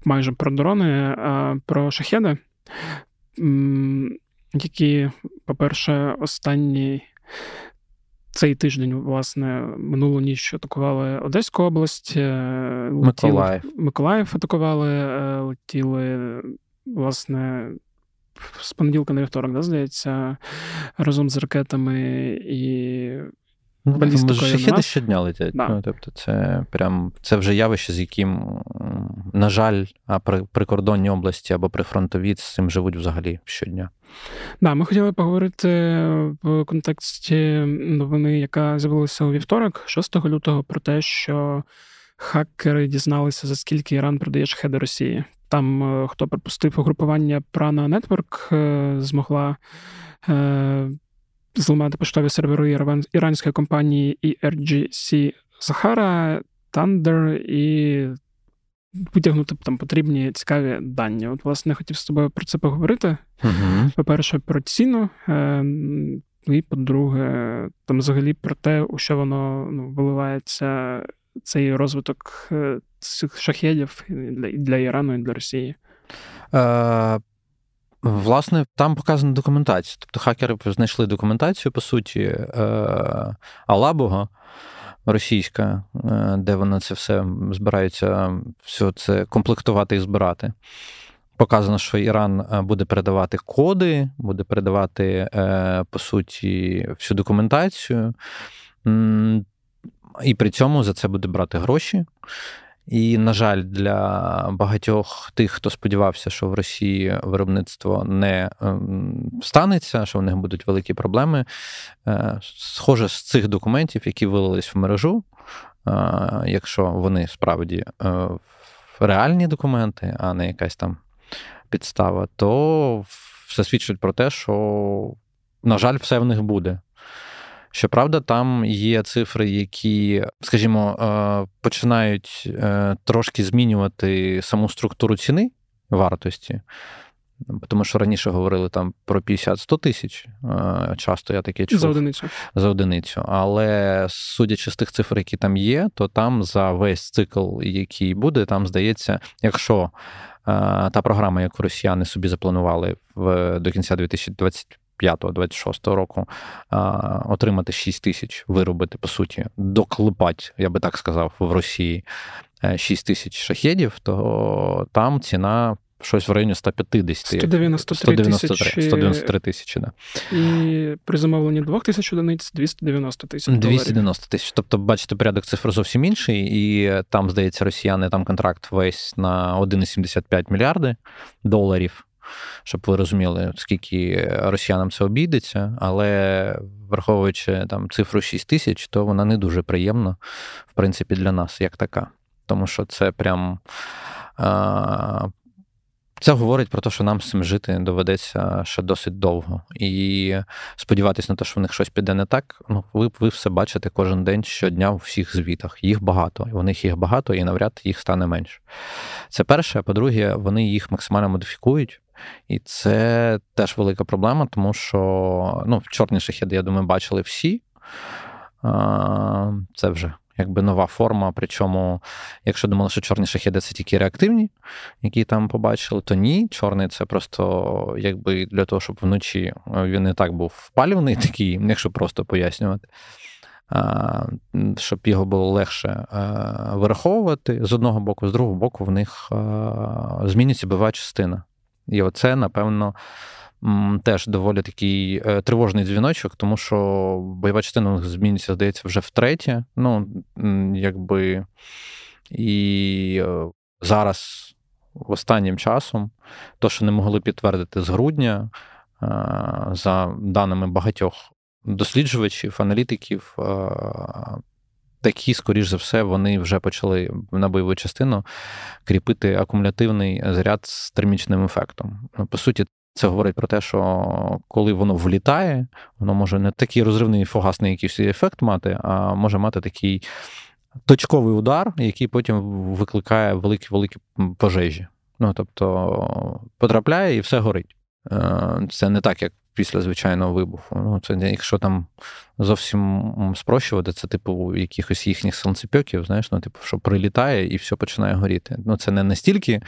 майже про дрони, а про шахеди, які, по-перше, останній цей тиждень, власне, минулу ніч атакували Одеську область, е, Миколаїв. Миколаїв атакували, е, летіли, власне. З понеділка на вівторок, да, здається, разом з ракетами і Ну, балістикою Шахіди щодня летять. Да. Ну, тобто це прям це вже явище, з яким, на жаль, а при прикордонній області або прифронтові з цим живуть взагалі щодня. Да, ми хотіли поговорити в контексті новини, яка з'явилася у вівторок, 6 лютого, про те, що хакери дізналися, за скільки Іран продає шахеди Росії. Там е, хто припустив угрупування Prana Network, е, змогла. Е, зламати поштові сервери іранської компанії ERGC Sahara, Thunder і витягнути там потрібні цікаві дані. От, власне, хотів з тобою про це поговорити. uh По-перше, про ціну. Е, і по-друге, там взагалі про те, у що воно ну, виливається цей розвиток е, цих шахедів для, для Ірану і для Росії. Власне, там показана документація. Тобто хакери знайшли документацію, по суті, е, Алабуга російська, е, де вони це все збираються, все це комплектувати і збирати. Показано, що Іран е, буде передавати коди, буде передавати, по суті, всю документацію. І при цьому за це буде брати гроші. І, на жаль, для багатьох тих, хто сподівався, що в Росії виробництво не ем, станеться, що в них будуть великі проблеми. Е, схоже з цих документів, які вилились в мережу, е, якщо вони справді е, реальні документи, а не якась там підстава, то все свідчить про те, що, на жаль, все в них буде. Щоправда, там є цифри, які, скажімо, е, починають е, трошки змінювати саму структуру ціни вартості. Тому що раніше говорили там про 50-100 тисяч. Е, часто я таке чув. За одиницю. За одиницю. Але судячи з тих цифр, які там є, то там за весь цикл, який буде, там здається, якщо та програма, яку росіяни собі запланували в до кінця 2025 25-26 року отримати 6 тисяч, виробити, по суті, доклепати, я би так сказав, в Росії 6 е, тисяч шахедів, то там ціна. Щось в районі 150. 193 тисячі. 193 тисячі, да. І при замовленні 2 тисяч одиниць 290 тисяч. 290 тисяч. Тобто, бачите, порядок цифр зовсім інший, і там, здається, росіяни там контракт весь на 1,75 мільярди доларів щоб ви розуміли, скільки росіянам це обійдеться, але враховуючи там цифру 6 тисяч, то вона не дуже приємна, в принципі, для нас як така. Тому що це прям. Це говорить про те, що нам з цим жити доведеться ще досить довго. І сподіватися на те, що в них щось піде не так. Ну, ви ви все бачите кожен день щодня у всіх звітах. Їх багато. У них їх багато, і навряд їх стане менше. Це перше. А по-друге, вони їх максимально модифікують. І це теж велика проблема, тому що ну, чорні шахеди, я думаю, бачили всі. Це вже якби нова форма. Причому, якщо думали, що чорні шахеди це тільки реактивні, які там побачили, то ні. Чорний це просто якби для того, щоб вночі він не так був впалюваний, такий, якщо просто пояснювати. Щоб його було легше вираховувати з одного боку, з другого боку, в них зміниться бойова частина. І оце, напевно, теж доволі такий е, тривожний дзвіночок, тому що бойова частина зміниться, здається, вже втретє. Ну, якби і е, зараз, останнім часом, то, що не могли підтвердити з грудня, е, за даними багатьох досліджувачів, аналітиків. Такі, скоріш за все, вони вже почали на бойову частину кріпити акумулятивний заряд з термічним ефектом. Ну, По суті, це говорить про те, що коли воно влітає, воно може не такий розривний фугасний якийсь ефект мати, а може мати такий точковий удар, який потім викликає великі-великі пожежі. Ну, тобто потрапляє і все горить. Е, це не так, як після звичайного вибуху. Ну, це якщо там зовсім спрощувати, це типу якихось їхніх сонцепьоків, знаєш, ну, типу, що прилітає і все починає горіти. Ну, це не настільки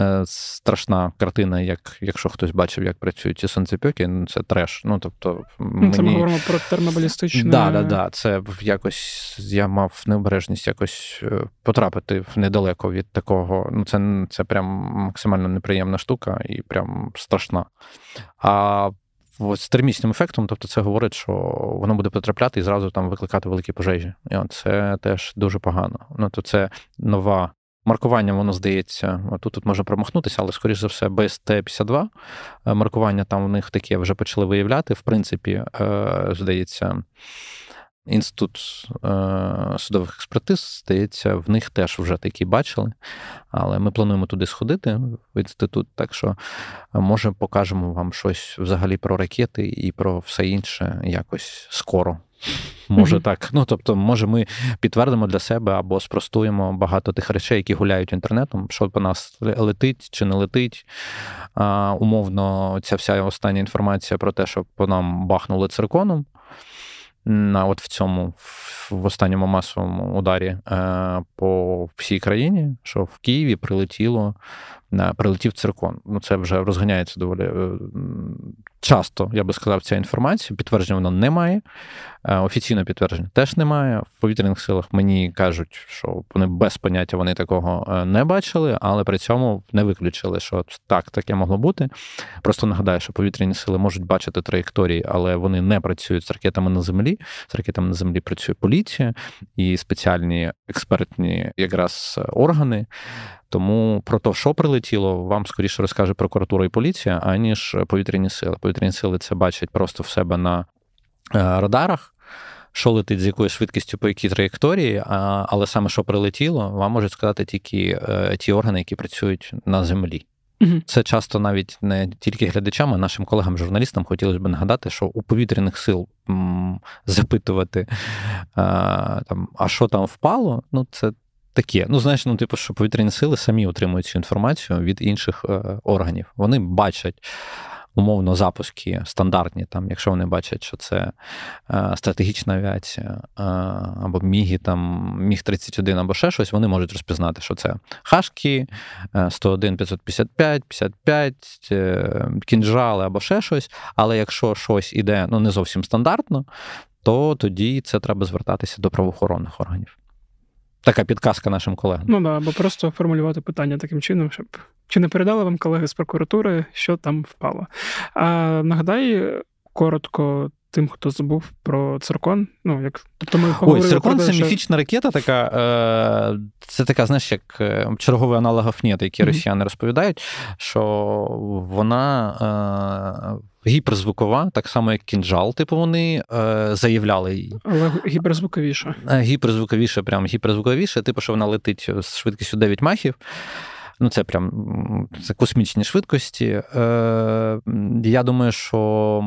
е, страшна картина, як якщо хтось бачив, як працюють ці сонцепьоки, ну це треш. Ну, тобто, мені... Це ми говоримо про термобалістичне... Да, да, да. Це якось я мав необережність якось е, потрапити недалеко від такого. Ну, це це прям максимально неприємна штука і прям страшна. А з термічним ефектом, тобто це говорить, що воно буде потрапляти і зразу там викликати великі пожежі. І от це теж дуже погано. Ну то це нова. Маркування, воно здається, тут тут може промахнутися, але, скоріш за все, без Т-52 е, маркування там у них таке вже почали виявляти. В принципі, е, здається, Інститут е, судових експертиз, здається, в них теж вже такі бачили. Але ми плануємо туди сходити в інститут, так що е, може покажемо вам щось взагалі про ракети і про все інше якось скоро. Може mm-hmm. так. Ну тобто, може, ми підтвердимо для себе або спростуємо багато тих речей, які гуляють інтернетом, що по нас летить чи не летить. А, Умовно, ця вся остання інформація про те, що по нам бахнули цирконом на от в цьому в останньому масовому ударі е, по всій країні, що в Києві прилетіло прилетів циркон. Ну, це вже розганяється доволі е, часто, я би сказав, ця інформація. Підтвердження вона немає. Е, офіційно підтвердження теж немає. В повітряних силах мені кажуть, що вони без поняття вони такого е, не бачили, але при цьому не виключили, що так, таке могло бути. Просто нагадаю, що повітряні сили можуть бачити траєкторії, але вони не працюють з ракетами на землі. З ракетами на землі працює поліція і спеціальні експертні якраз органи. Тому про те, що прилетіло, вам скоріше розкаже прокуратура і поліція, аніж повітряні сили. Повітряні сили це бачать просто в себе на е, радарах. Що летить з якою швидкістю по якій траєкторії, але саме що прилетіло, вам можуть сказати тільки е, ті органи, які працюють на землі. Угу. Це часто навіть не тільки глядачам, а нашим колегам-журналістам хотілося б нагадати, що у повітряних сил м, запитувати, а, там, а що там впало, ну це таке. Ну, знаєш, ну, типу, що повітряні сили самі отримують цю інформацію від інших е, органів. Вони бачать. Умовно, запуски стандартні, там, якщо вони бачать, що це е, стратегічна авіація е, або Міги, там, Міг 31 або ще щось, вони можуть розпізнати, що це Хашки, 101 555, 55, е, кінжали або ще щось. Але якщо щось іде ну, не зовсім стандартно, то тоді це треба звертатися до правоохоронних органів. Така підказка нашим колегам. Ну да, або просто формулювати питання таким чином, щоб чи не передали вам колеги з прокуратури, що там впало. А нагадай коротко. Тим, хто забув про циркон, ну як тобто ми Ой, циркон це що... міфічна ракета, така е, це така, знаєш, як е, черговий аналог Афнєта, які mm-hmm. росіяни розповідають, що вона е, гіперзвукова, так само як кінжал, типу вони е, заявляли її. Але гіперзвуковіше. Е, гіперзвуковіше, прям гіперзвуковіше, типу, що вона летить з швидкістю 9 махів. Ну, це прям це космічні швидкості. Е, Я думаю, що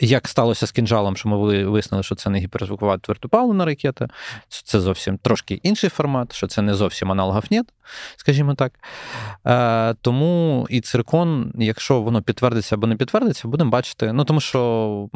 як сталося з кінжалом, що ми виснули, що це не гіперзвукова твердопалена ракета, це зовсім трошки інший формат, що це не зовсім аналогов нет, скажімо так. Е, Тому і циркон, якщо воно підтвердиться або не підтвердиться, будемо бачити. Ну тому що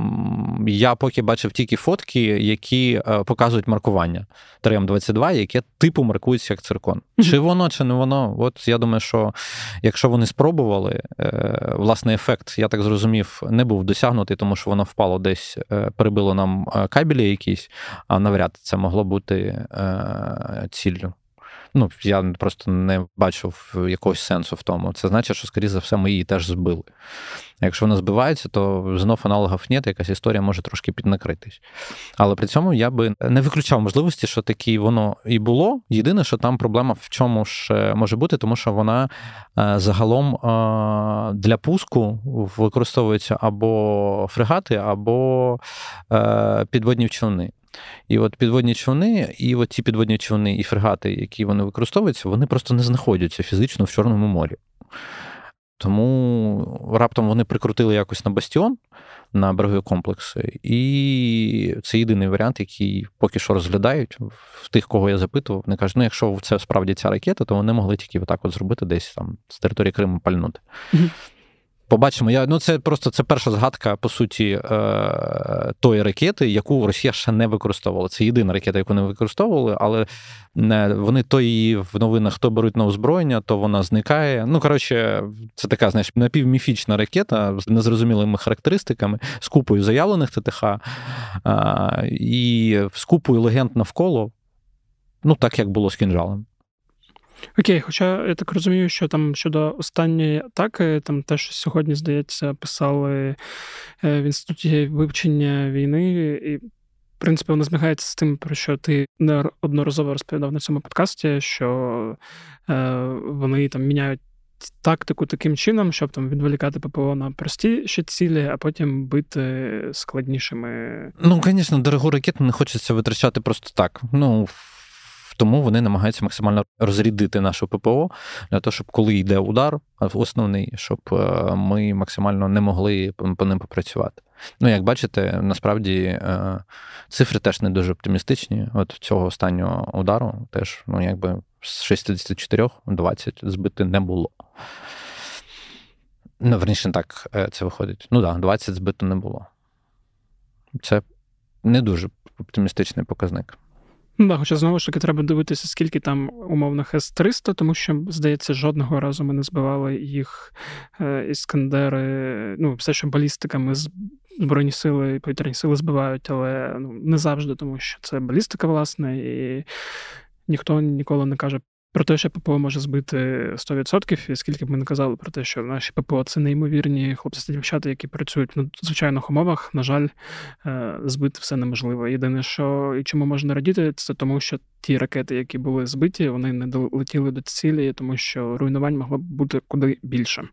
я поки бачив тільки фотки, які е, показують маркування ТРМ-22, яке типу маркується як циркон. Чи воно, чи не воно. От я думаю, що якщо вони спробували, е, власний ефект, я так зрозумів, не був досягнутий, тому що воно впало десь, прибило нам е, кабелі якісь, а навряд це могло бути е, ціллю. Ну, я просто не бачив якогось сенсу в тому. Це значить, що, скоріше за все, ми її теж збили. Якщо вона збивається, то знов аналогів нет, якась історія може трошки піднакритись. Але при цьому я би не виключав можливості, що такі воно і було. Єдине, що там проблема в чому ж може бути, тому що вона е, загалом е, для пуску використовується або фрегати, або е, підводні човни. І от підводні човни, і от ці підводні човни і фрегати, які вони використовуються, вони просто не знаходяться фізично в Чорному морі. Тому раптом вони прикрутили якось на бастіон на берегові комплекси, і це єдиний варіант, який поки що розглядають в тих, кого я запитував. Вони кажуть, ну якщо це справді ця ракета, то вони могли тільки отак от зробити десь там з території Криму пальнути. Побачимо. Я, ну Це просто це перша згадка, по суті, е, тої ракети, яку Росія ще не використовувала. Це єдина ракета, яку не використовували, але не, вони то її в новинах то беруть на озброєння, то вона зникає. Ну, коротше, це така, знаєш, напівміфічна ракета з незрозумілими характеристиками, з купою заявлених ТТХ а, і з купою легенд навколо, ну так як було з кінжалом. Окей, хоча я так розумію, що там щодо останньої атаки, там те, що сьогодні, здається, писали е, в інституті вивчення війни, і, в принципі, воно змагається з тим, про що ти неодноразово розповідав на цьому подкасті, що е, вони там міняють. Тактику таким чином, щоб там відволікати ППО на простіші цілі, а потім бити складнішими. Ну, звісно, дорогу ракету не хочеться витрачати просто так. Ну, тому вони намагаються максимально розрядити нашу ППО для того, щоб коли йде удар, основний, щоб е, ми максимально не могли по ним попрацювати. Ну, як бачите, насправді е, цифри теж не дуже оптимістичні. От цього останнього удару теж, ну, якби з 64 20 збити не було. Ну, верніше, так е, це виходить. Ну так, да, 20 збито не було. Це не дуже оптимістичний показник. Ну да, хоча знову ж таки треба дивитися, скільки там умовних С-300, тому що, здається, жодного разу ми не збивали їх е, іскандери, ну, все, що балістиками Збройні сили і повітряні сили збивають, але ну, не завжди, тому що це балістика, власне, і ніхто ніколи не каже про те, що ППО може збити 100%, і скільки б ми не казали про те, що наші ППО це неймовірні хлопці та дівчата, які працюють в звичайних умовах, на жаль, е, збити все неможливо. Єдине, що і чому можна радіти, це тому, що ті ракети, які були збиті, вони не долетіли до цілі, тому що руйнувань могло б бути куди більше.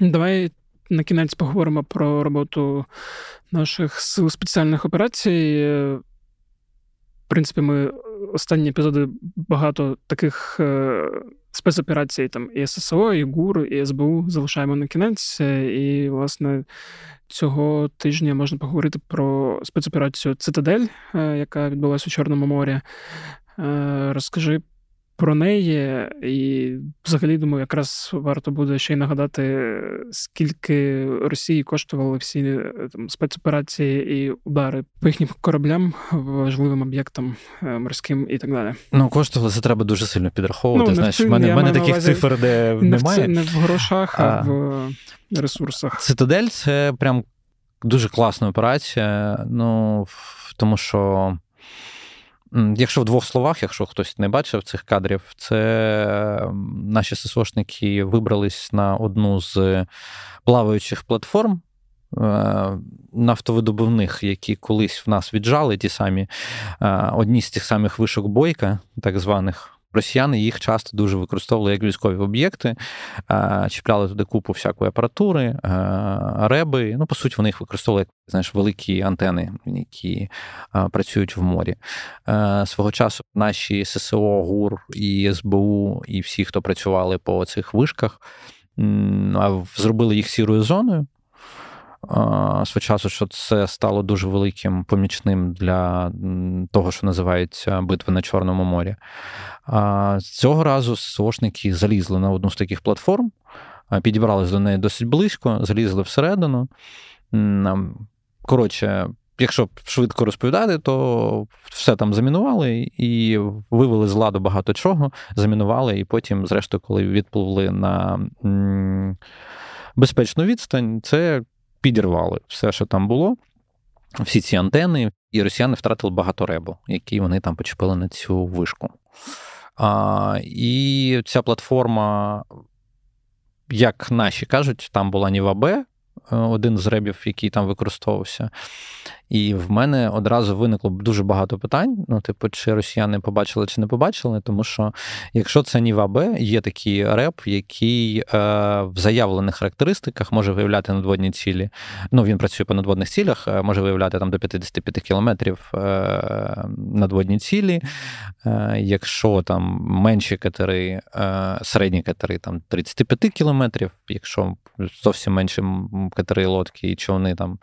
Давай на кінець поговоримо про роботу наших сил спеціальних операцій. Принципі, ми останні епізоди багато таких е, спецоперацій, там і ССО, і ГУР, і СБУ залишаємо на кінець. І, власне, цього тижня можна поговорити про спецоперацію Цитадель, е, яка відбулася у Чорному морі. Е, розкажи про неї, і взагалі думаю, якраз варто буде ще й нагадати, скільки Росії коштували всі е, там спецоперації і удари по їхнім кораблям, важливим об'єктам е, морським і так далі. Ну коштували це треба дуже сильно підраховувати. Ну, Знаєш, в мене в мене таких цифр, де не немає в, не в грошах, а, а в ресурсах. Цитадель це прям дуже класна операція. Ну тому що. Якщо в двох словах, якщо хтось не бачив цих кадрів, це наші ССОшники вибрались на одну з плаваючих платформ. Е, нафтовидобувних, які колись в нас віджали, ті самі е, одні з тих самих вишок бойка, так званих, Росіяни їх часто дуже використовували як військові об'єкти, чіпляли туди купу всякої апаратури, реби. Ну, по суті, вони їх використовували як знаєш, великі антени, які працюють в морі. Свого часу наші ССО, ГУР і СБУ, і всі, хто працювали по цих вишках, зробили їх сірою зоною свого часу, що це стало дуже великим помічним для того, що називається битви на Чорному морі. Цього разу СОшники залізли на одну з таких платформ, підібрались до неї досить близько, залізли всередину. Коротше, якщо швидко розповідати, то все там замінували і вивели з ладу багато чого, замінували, і потім, зрештою, коли відпливли на безпечну відстань, це підірвали все, що там було, всі ці антени, і росіяни втратили багато ребу, які вони там почепили на цю вишку. А, І ця платформа, як наші кажуть, там була Ніва Б, один з ребів, який там використовувався. І в мене одразу виникло дуже багато питань: ну, типу, чи росіяни побачили, чи не побачили, тому що якщо це Ніва Б, є такий реп, який е, в заявлених характеристиках може виявляти надводні цілі. Ну, він працює по надводних цілях, е, може виявляти там до 55 кілометрів е, надводні цілі. Е, якщо там менші катери, е, середні катери там 35 кілометрів, якщо зовсім менші катери, лодки і човни там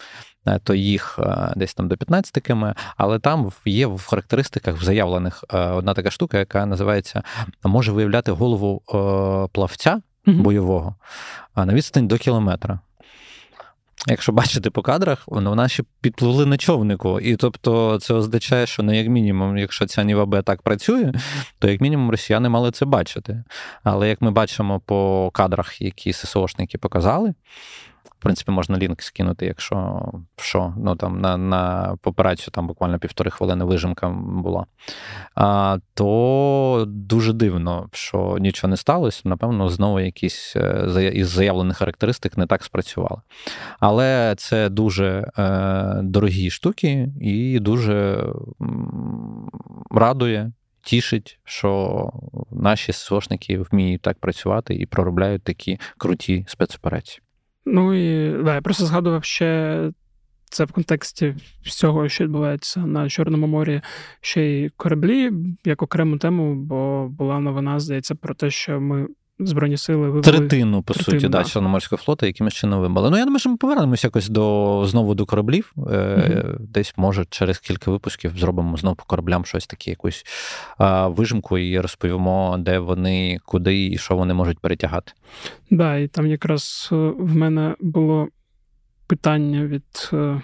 то їх е, десь там до 15 км, але там є в характеристиках в заявлених е, одна така штука, яка називається може виявляти голову плавця бойового на відстань до кілометра. Якщо бачити по кадрах, вона ще підпливли на човнику. І тобто це означає, що не як мінімум, якщо ця Ніва Б так працює, то як мінімум росіяни мали це бачити. Але як ми бачимо по кадрах, які ССОшники показали, принципі, можна лінк скинути, якщо що. Ну там на на операцію там буквально півтори хвилини вижимка була. А, То дуже дивно, що нічого не сталося. Напевно, знову якісь е, із заявлених характеристик не так спрацювали. Але це дуже е, дорогі штуки і дуже радує. Тішить, що наші СОшники вміють так працювати і проробляють такі круті спецоперації. Ну і да, я просто згадував ще це в контексті всього, що відбувається на Чорному морі, ще й кораблі як окрему тему, бо була новина, здається, про те, що ми Збройні сили вивели... Третину, по Третину, суті, да. да, Чорноморського флоту, якимось чином вибили. Ну, я думаю, що ми повернемося якось до знову до кораблів. mm Десь, може, через кілька випусків зробимо знову по кораблям щось таке, якусь а, вижимку і розповімо, де вони, куди і що вони можуть перетягати. Так, да, і там якраз е, в мене було питання від е,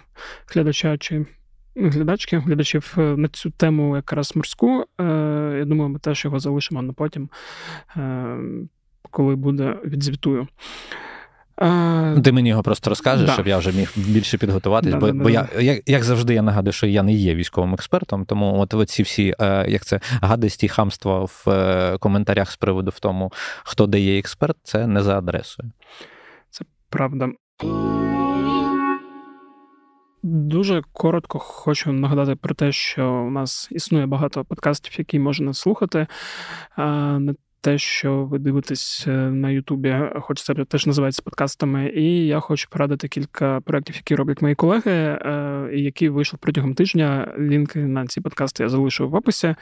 глядача, чи глядачки, глядачів на цю тему якраз морську. Я думаю, ми теж його залишимо на потім, коли буде відзвітую. Ти мені його просто розкажеш, да. щоб я вже міг більше підготуватись. Да, бо да, бо я, як як завжди, я нагадую, що я не є військовим експертом, тому от ці всі як це гадості, хамства в е, коментарях з приводу в тому, хто де є експерт, це не за адресою. Це правда. Дуже коротко хочу нагадати про те, що у нас існує багато подкастів, які можна слухати. Те, що ви дивитесь е, на Ютубі, хоч це теж називається подкастами. І я хочу порадити кілька проєктів, які роблять мої колеги, е, які вийшли протягом тижня. Лінки на ці подкасти я залишу в описі. Е,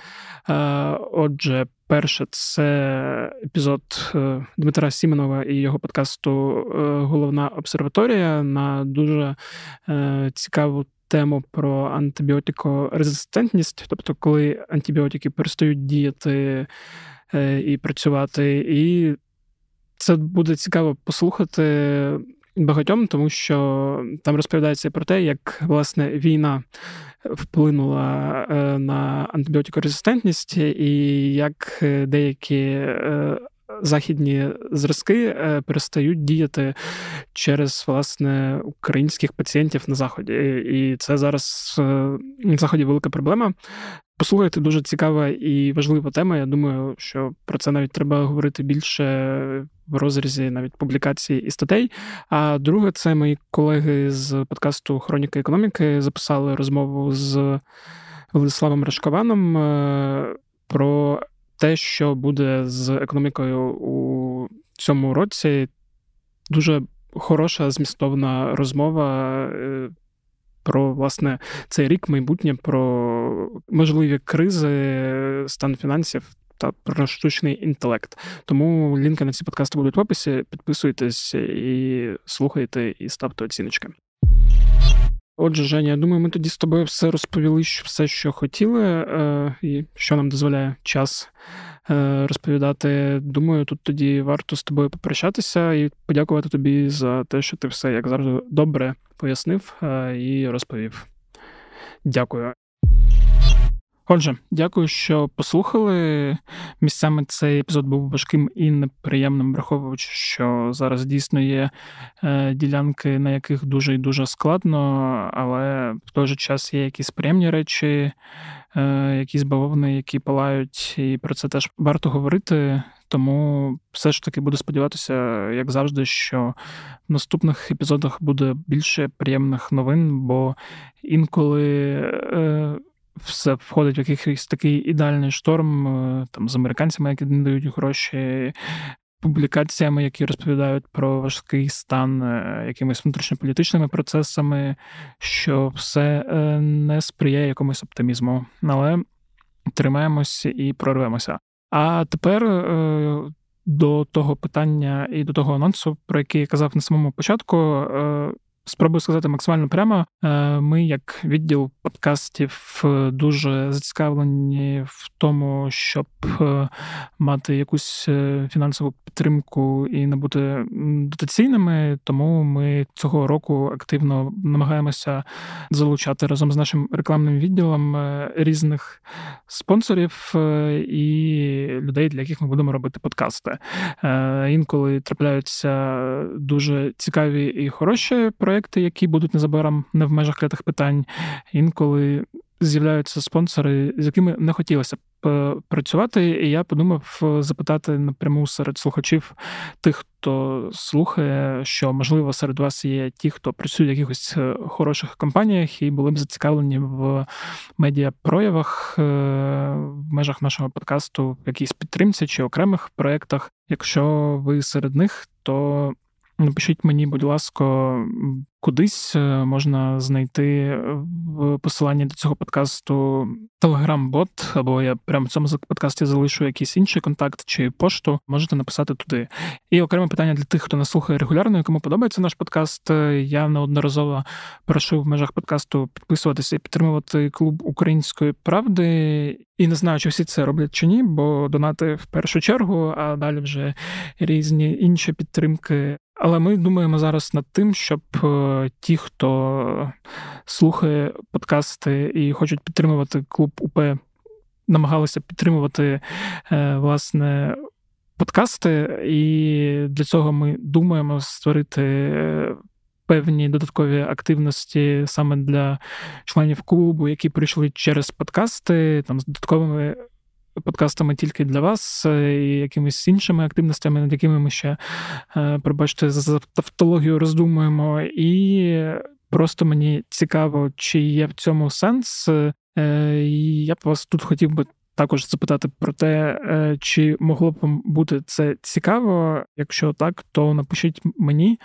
отже, перше, це епізод Дмитра Сіменова і його подкасту Головна обсерваторія на дуже цікаву. Тему про антибіотикорезистентність, тобто, коли антибіотики перестають діяти і працювати. І це буде цікаво послухати багатьом, тому що там розповідається про те, як власне війна вплинула е, на антибіотикорезистентність, і як е, деякі. Західні зразки перестають діяти через власне українських пацієнтів на заході, і це зараз на заході велика проблема. Послухайте, дуже цікава і важлива тема. Я думаю, що про це навіть треба говорити більше в розрізі навіть публікацій і статей. А друге, це мої колеги з подкасту Хроніка економіки записали розмову з Владиславом Рашкованом е, про те, що буде з економікою у цьому році. Дуже хороша змістовна розмова. Про власне цей рік майбутнє, про можливі кризи, стан фінансів. Та про штучний інтелект. Тому лінки на ці подкасти будуть в описі. Підписуйтесь і слухайте, і ставте оціночки. Отже, Женя, я думаю, ми тоді з тобою все розповіли, все, що хотіли, е, і що нам дозволяє час розповідати. Думаю, тут тоді варто з тобою попрощатися і подякувати тобі за те, що ти все як завжди добре пояснив е, і розповів. Дякую. Отже, дякую, що послухали. Місцями цей епізод був важким і неприємним, враховуючи, що зараз дійсно є е, ділянки, на яких дуже і дуже складно, але в той же час є якісь приємні речі, е, якісь бавовни, які палають, і про це теж варто говорити. Тому все ж таки буду сподіватися, як завжди, що в наступних епізодах буде більше приємних новин, бо інколи. Е, все входить в якийсь такий ідеальний шторм е, там з американцями, які не дають гроші. Публікаціями, які розповідають про важкий стан е, якимись внутрішньополітичними процесами, що все е, не сприяє якомусь оптимізму, але тримаємося і прорвемося. А тепер до того питання і до того анонсу, про який я казав на самому початку. Спробую сказати максимально прямо. Е, ми, як відділ подкастів, е, дуже зацікавлені в тому, щоб е, мати якусь фінансову підтримку і не бути дотаційними. Тому ми цього року активно намагаємося залучати разом з нашим рекламним відділом різних спонсорів і людей, для яких ми будемо робити подкасти. Інколи трапляються дуже цікаві і хороші проекти проекти, які будуть незабаром не в межах клятих питань. Інколи з'являються спонсори, з якими не хотілося б е, працювати. І я подумав запитати напряму серед слухачів тих, хто слухає, що можливо серед вас є ті, хто працює в якихось е, хороших компаніях і були б зацікавлені в медіапроявах е, в межах нашого подкасту, в якійсь підтримці чи окремих проєктах. Якщо ви серед них, то Напишіть мені, будь ласка, кудись е, можна знайти в посиланні до цього подкасту телеграм-бот, або я прямо в цьому подкасті залишу якийсь інший контакт чи пошту. Можете написати туди. І окреме питання для тих, хто нас слухає регулярно, і кому подобається наш подкаст. Я неодноразово прошу в межах подкасту підписуватися і підтримувати клуб української правди. І не знаю, чи всі це роблять чи ні, бо донати в першу чергу, а далі вже різні інші підтримки. Але ми думаємо зараз над тим, щоб е, ті, хто слухає подкасти і хочуть підтримувати клуб УП, намагалися підтримувати власне подкасти, і для цього ми думаємо створити певні додаткові активності саме для членів клубу, які прийшли через подкасти, там з додатковими. Подкастами тільки для вас і якимись іншими активностями, над якими ми ще, е, пробачте, за тавтологію роздумуємо. І просто мені цікаво, чи є в цьому сенс. Е, і Я б вас тут хотів би також запитати про те, е, чи могло б вам бути це цікаво. Якщо так, то напишіть мені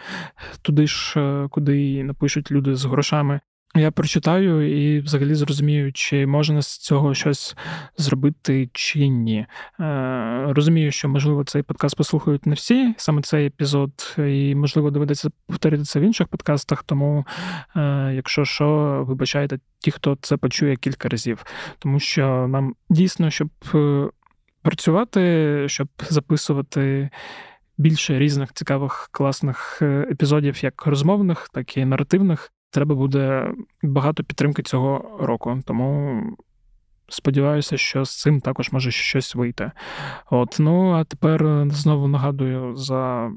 туди ж, е, куди напишуть люди з грошами. Я прочитаю і взагалі зрозумію, чи можна з цього щось зробити чи ні. Е, Розумію, що можливо цей подкаст послухають не всі, саме цей епізод, і можливо доведеться повторити це в інших подкастах. Тому, е, якщо що, вибачайте ті, хто це почує кілька разів, тому що нам дійсно, щоб е, працювати, щоб записувати. Більше різних цікавих класних е, епізодів, як розмовних, так і наративних треба буде багато підтримки цього року. Тому сподіваюся, що з цим також може щось вийти. От, ну а тепер знову нагадую за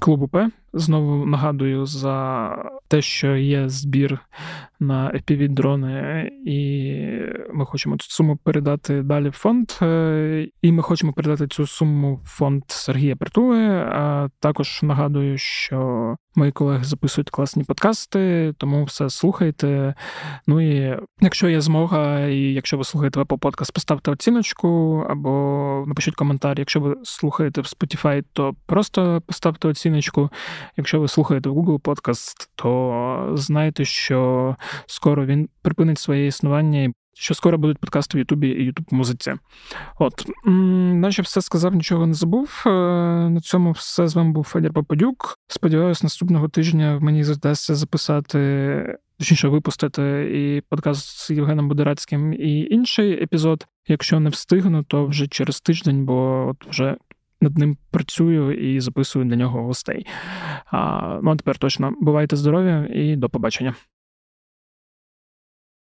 клуб П. Знову нагадую за те, що є збір на fpv дрони, і ми хочемо цю суму передати далі в фонд. Е, і ми хочемо передати цю суму в фонд Сергія Притули. А також нагадую, що мої колеги записують класні подкасти, тому все слухайте. Ну і якщо є змога, і якщо ви слухаєте по подкаст, поставте оціночку або напишіть коментар. Якщо ви слухаєте в Spotify, то просто поставте оціночку. Якщо ви слухаєте Google Podcast, то знайте, що скоро він припинить своє існування. Що скоро будуть подкасти в Ютубі і Ютуб музиці. От, наче все сказав, нічого не забув. Е, на цьому все з вами був Федір Попадюк. Сподіваюсь, наступного тижня мені задасться записати, точніше, випустити і подкаст з Євгеном Будерацьким, і інший епізод. Якщо не встигну, то вже через тиждень, бо от вже над ним працюю і записую для нього гостей. А, Ну а тепер точно бувайте здорові і до побачення.